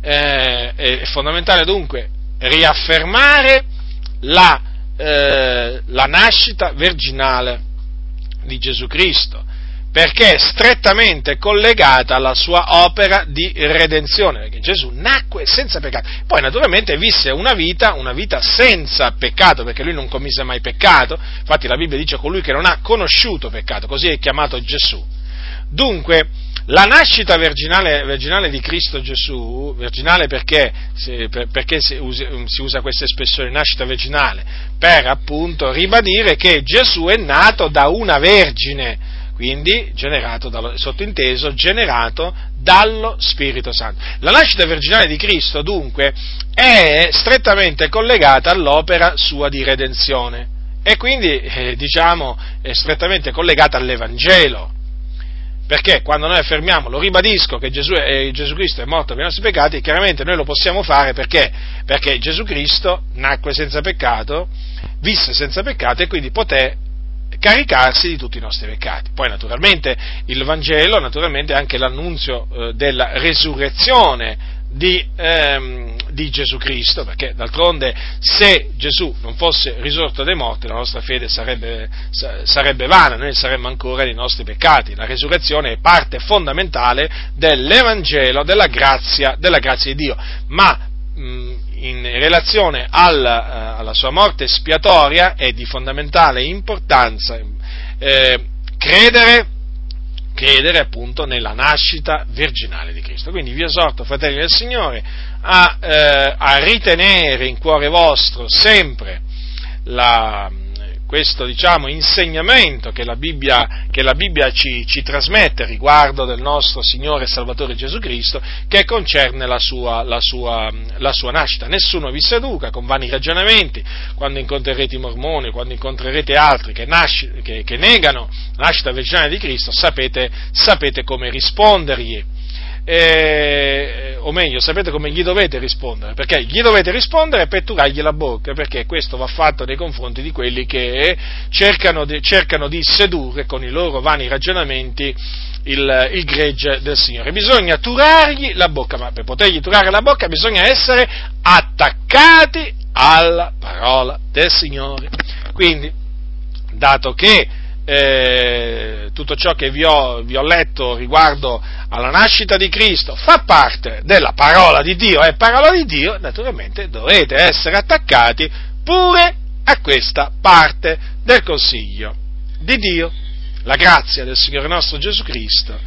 eh, è fondamentale dunque riaffermare la, eh, la nascita virginale di Gesù Cristo, perché è strettamente collegata alla sua opera di redenzione, perché Gesù nacque senza peccato, poi naturalmente visse una vita, una vita senza peccato, perché lui non commise mai peccato, infatti la Bibbia dice colui che non ha conosciuto peccato, così è chiamato Gesù. Dunque, la nascita virginale, virginale, di Cristo Gesù, virginale perché, perché si, usa, questa espressione nascita virginale? Per appunto ribadire che Gesù è nato da una vergine, quindi generato dallo, sottinteso, generato dallo Spirito Santo. La nascita virginale di Cristo dunque è strettamente collegata all'opera sua di redenzione e quindi eh, diciamo è strettamente collegata all'Evangelo perché quando noi affermiamo, lo ribadisco, che Gesù, è, Gesù, Cristo è morto per i nostri peccati, chiaramente noi lo possiamo fare perché? Perché Gesù Cristo nacque senza peccato, visse senza peccato e quindi poté caricarsi di tutti i nostri peccati. Poi naturalmente il Vangelo, naturalmente anche l'annunzio eh, della resurrezione di, ehm, di, Gesù Cristo, perché d'altronde se Gesù non fosse risorto dai morti la nostra fede sarebbe, sarebbe vana, noi saremmo ancora nei nostri peccati. La resurrezione è parte fondamentale dell'Evangelo, della grazia, della grazia di Dio, ma mh, in relazione alla, alla, sua morte espiatoria è di fondamentale importanza eh, credere credere appunto nella nascita virginale di Cristo. Quindi vi esorto, fratelli del Signore, a, eh, a ritenere in cuore vostro sempre la, questo diciamo, insegnamento che la Bibbia, che la Bibbia ci, ci, trasmette riguardo del nostro Signore e Salvatore Gesù Cristo, che concerne la sua, la, sua, la sua, nascita. Nessuno vi seduca con vani ragionamenti, quando incontrerete i mormoni, quando incontrerete altri che, nasci, che, che negano la nascita virginale di Cristo, sapete, sapete come rispondergli. E, o meglio, sapete come gli dovete rispondere, perché gli dovete rispondere per turargli la bocca, perché questo va fatto nei confronti di quelli che cercano di, cercano di sedurre con i loro vani ragionamenti il, il, gregge del Signore. Bisogna turargli la bocca, ma per potergli turare la bocca bisogna essere attaccati alla parola del Signore. Quindi, dato che eh, tutto ciò che vi ho, vi ho, letto riguardo alla nascita di Cristo fa parte della parola di Dio, è parola di Dio, naturalmente dovete essere attaccati pure a questa parte del consiglio di Dio. La grazia del Signore nostro Gesù Cristo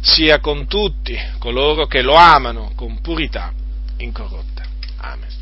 sia con tutti coloro che lo amano con purità incorrotta. Amen.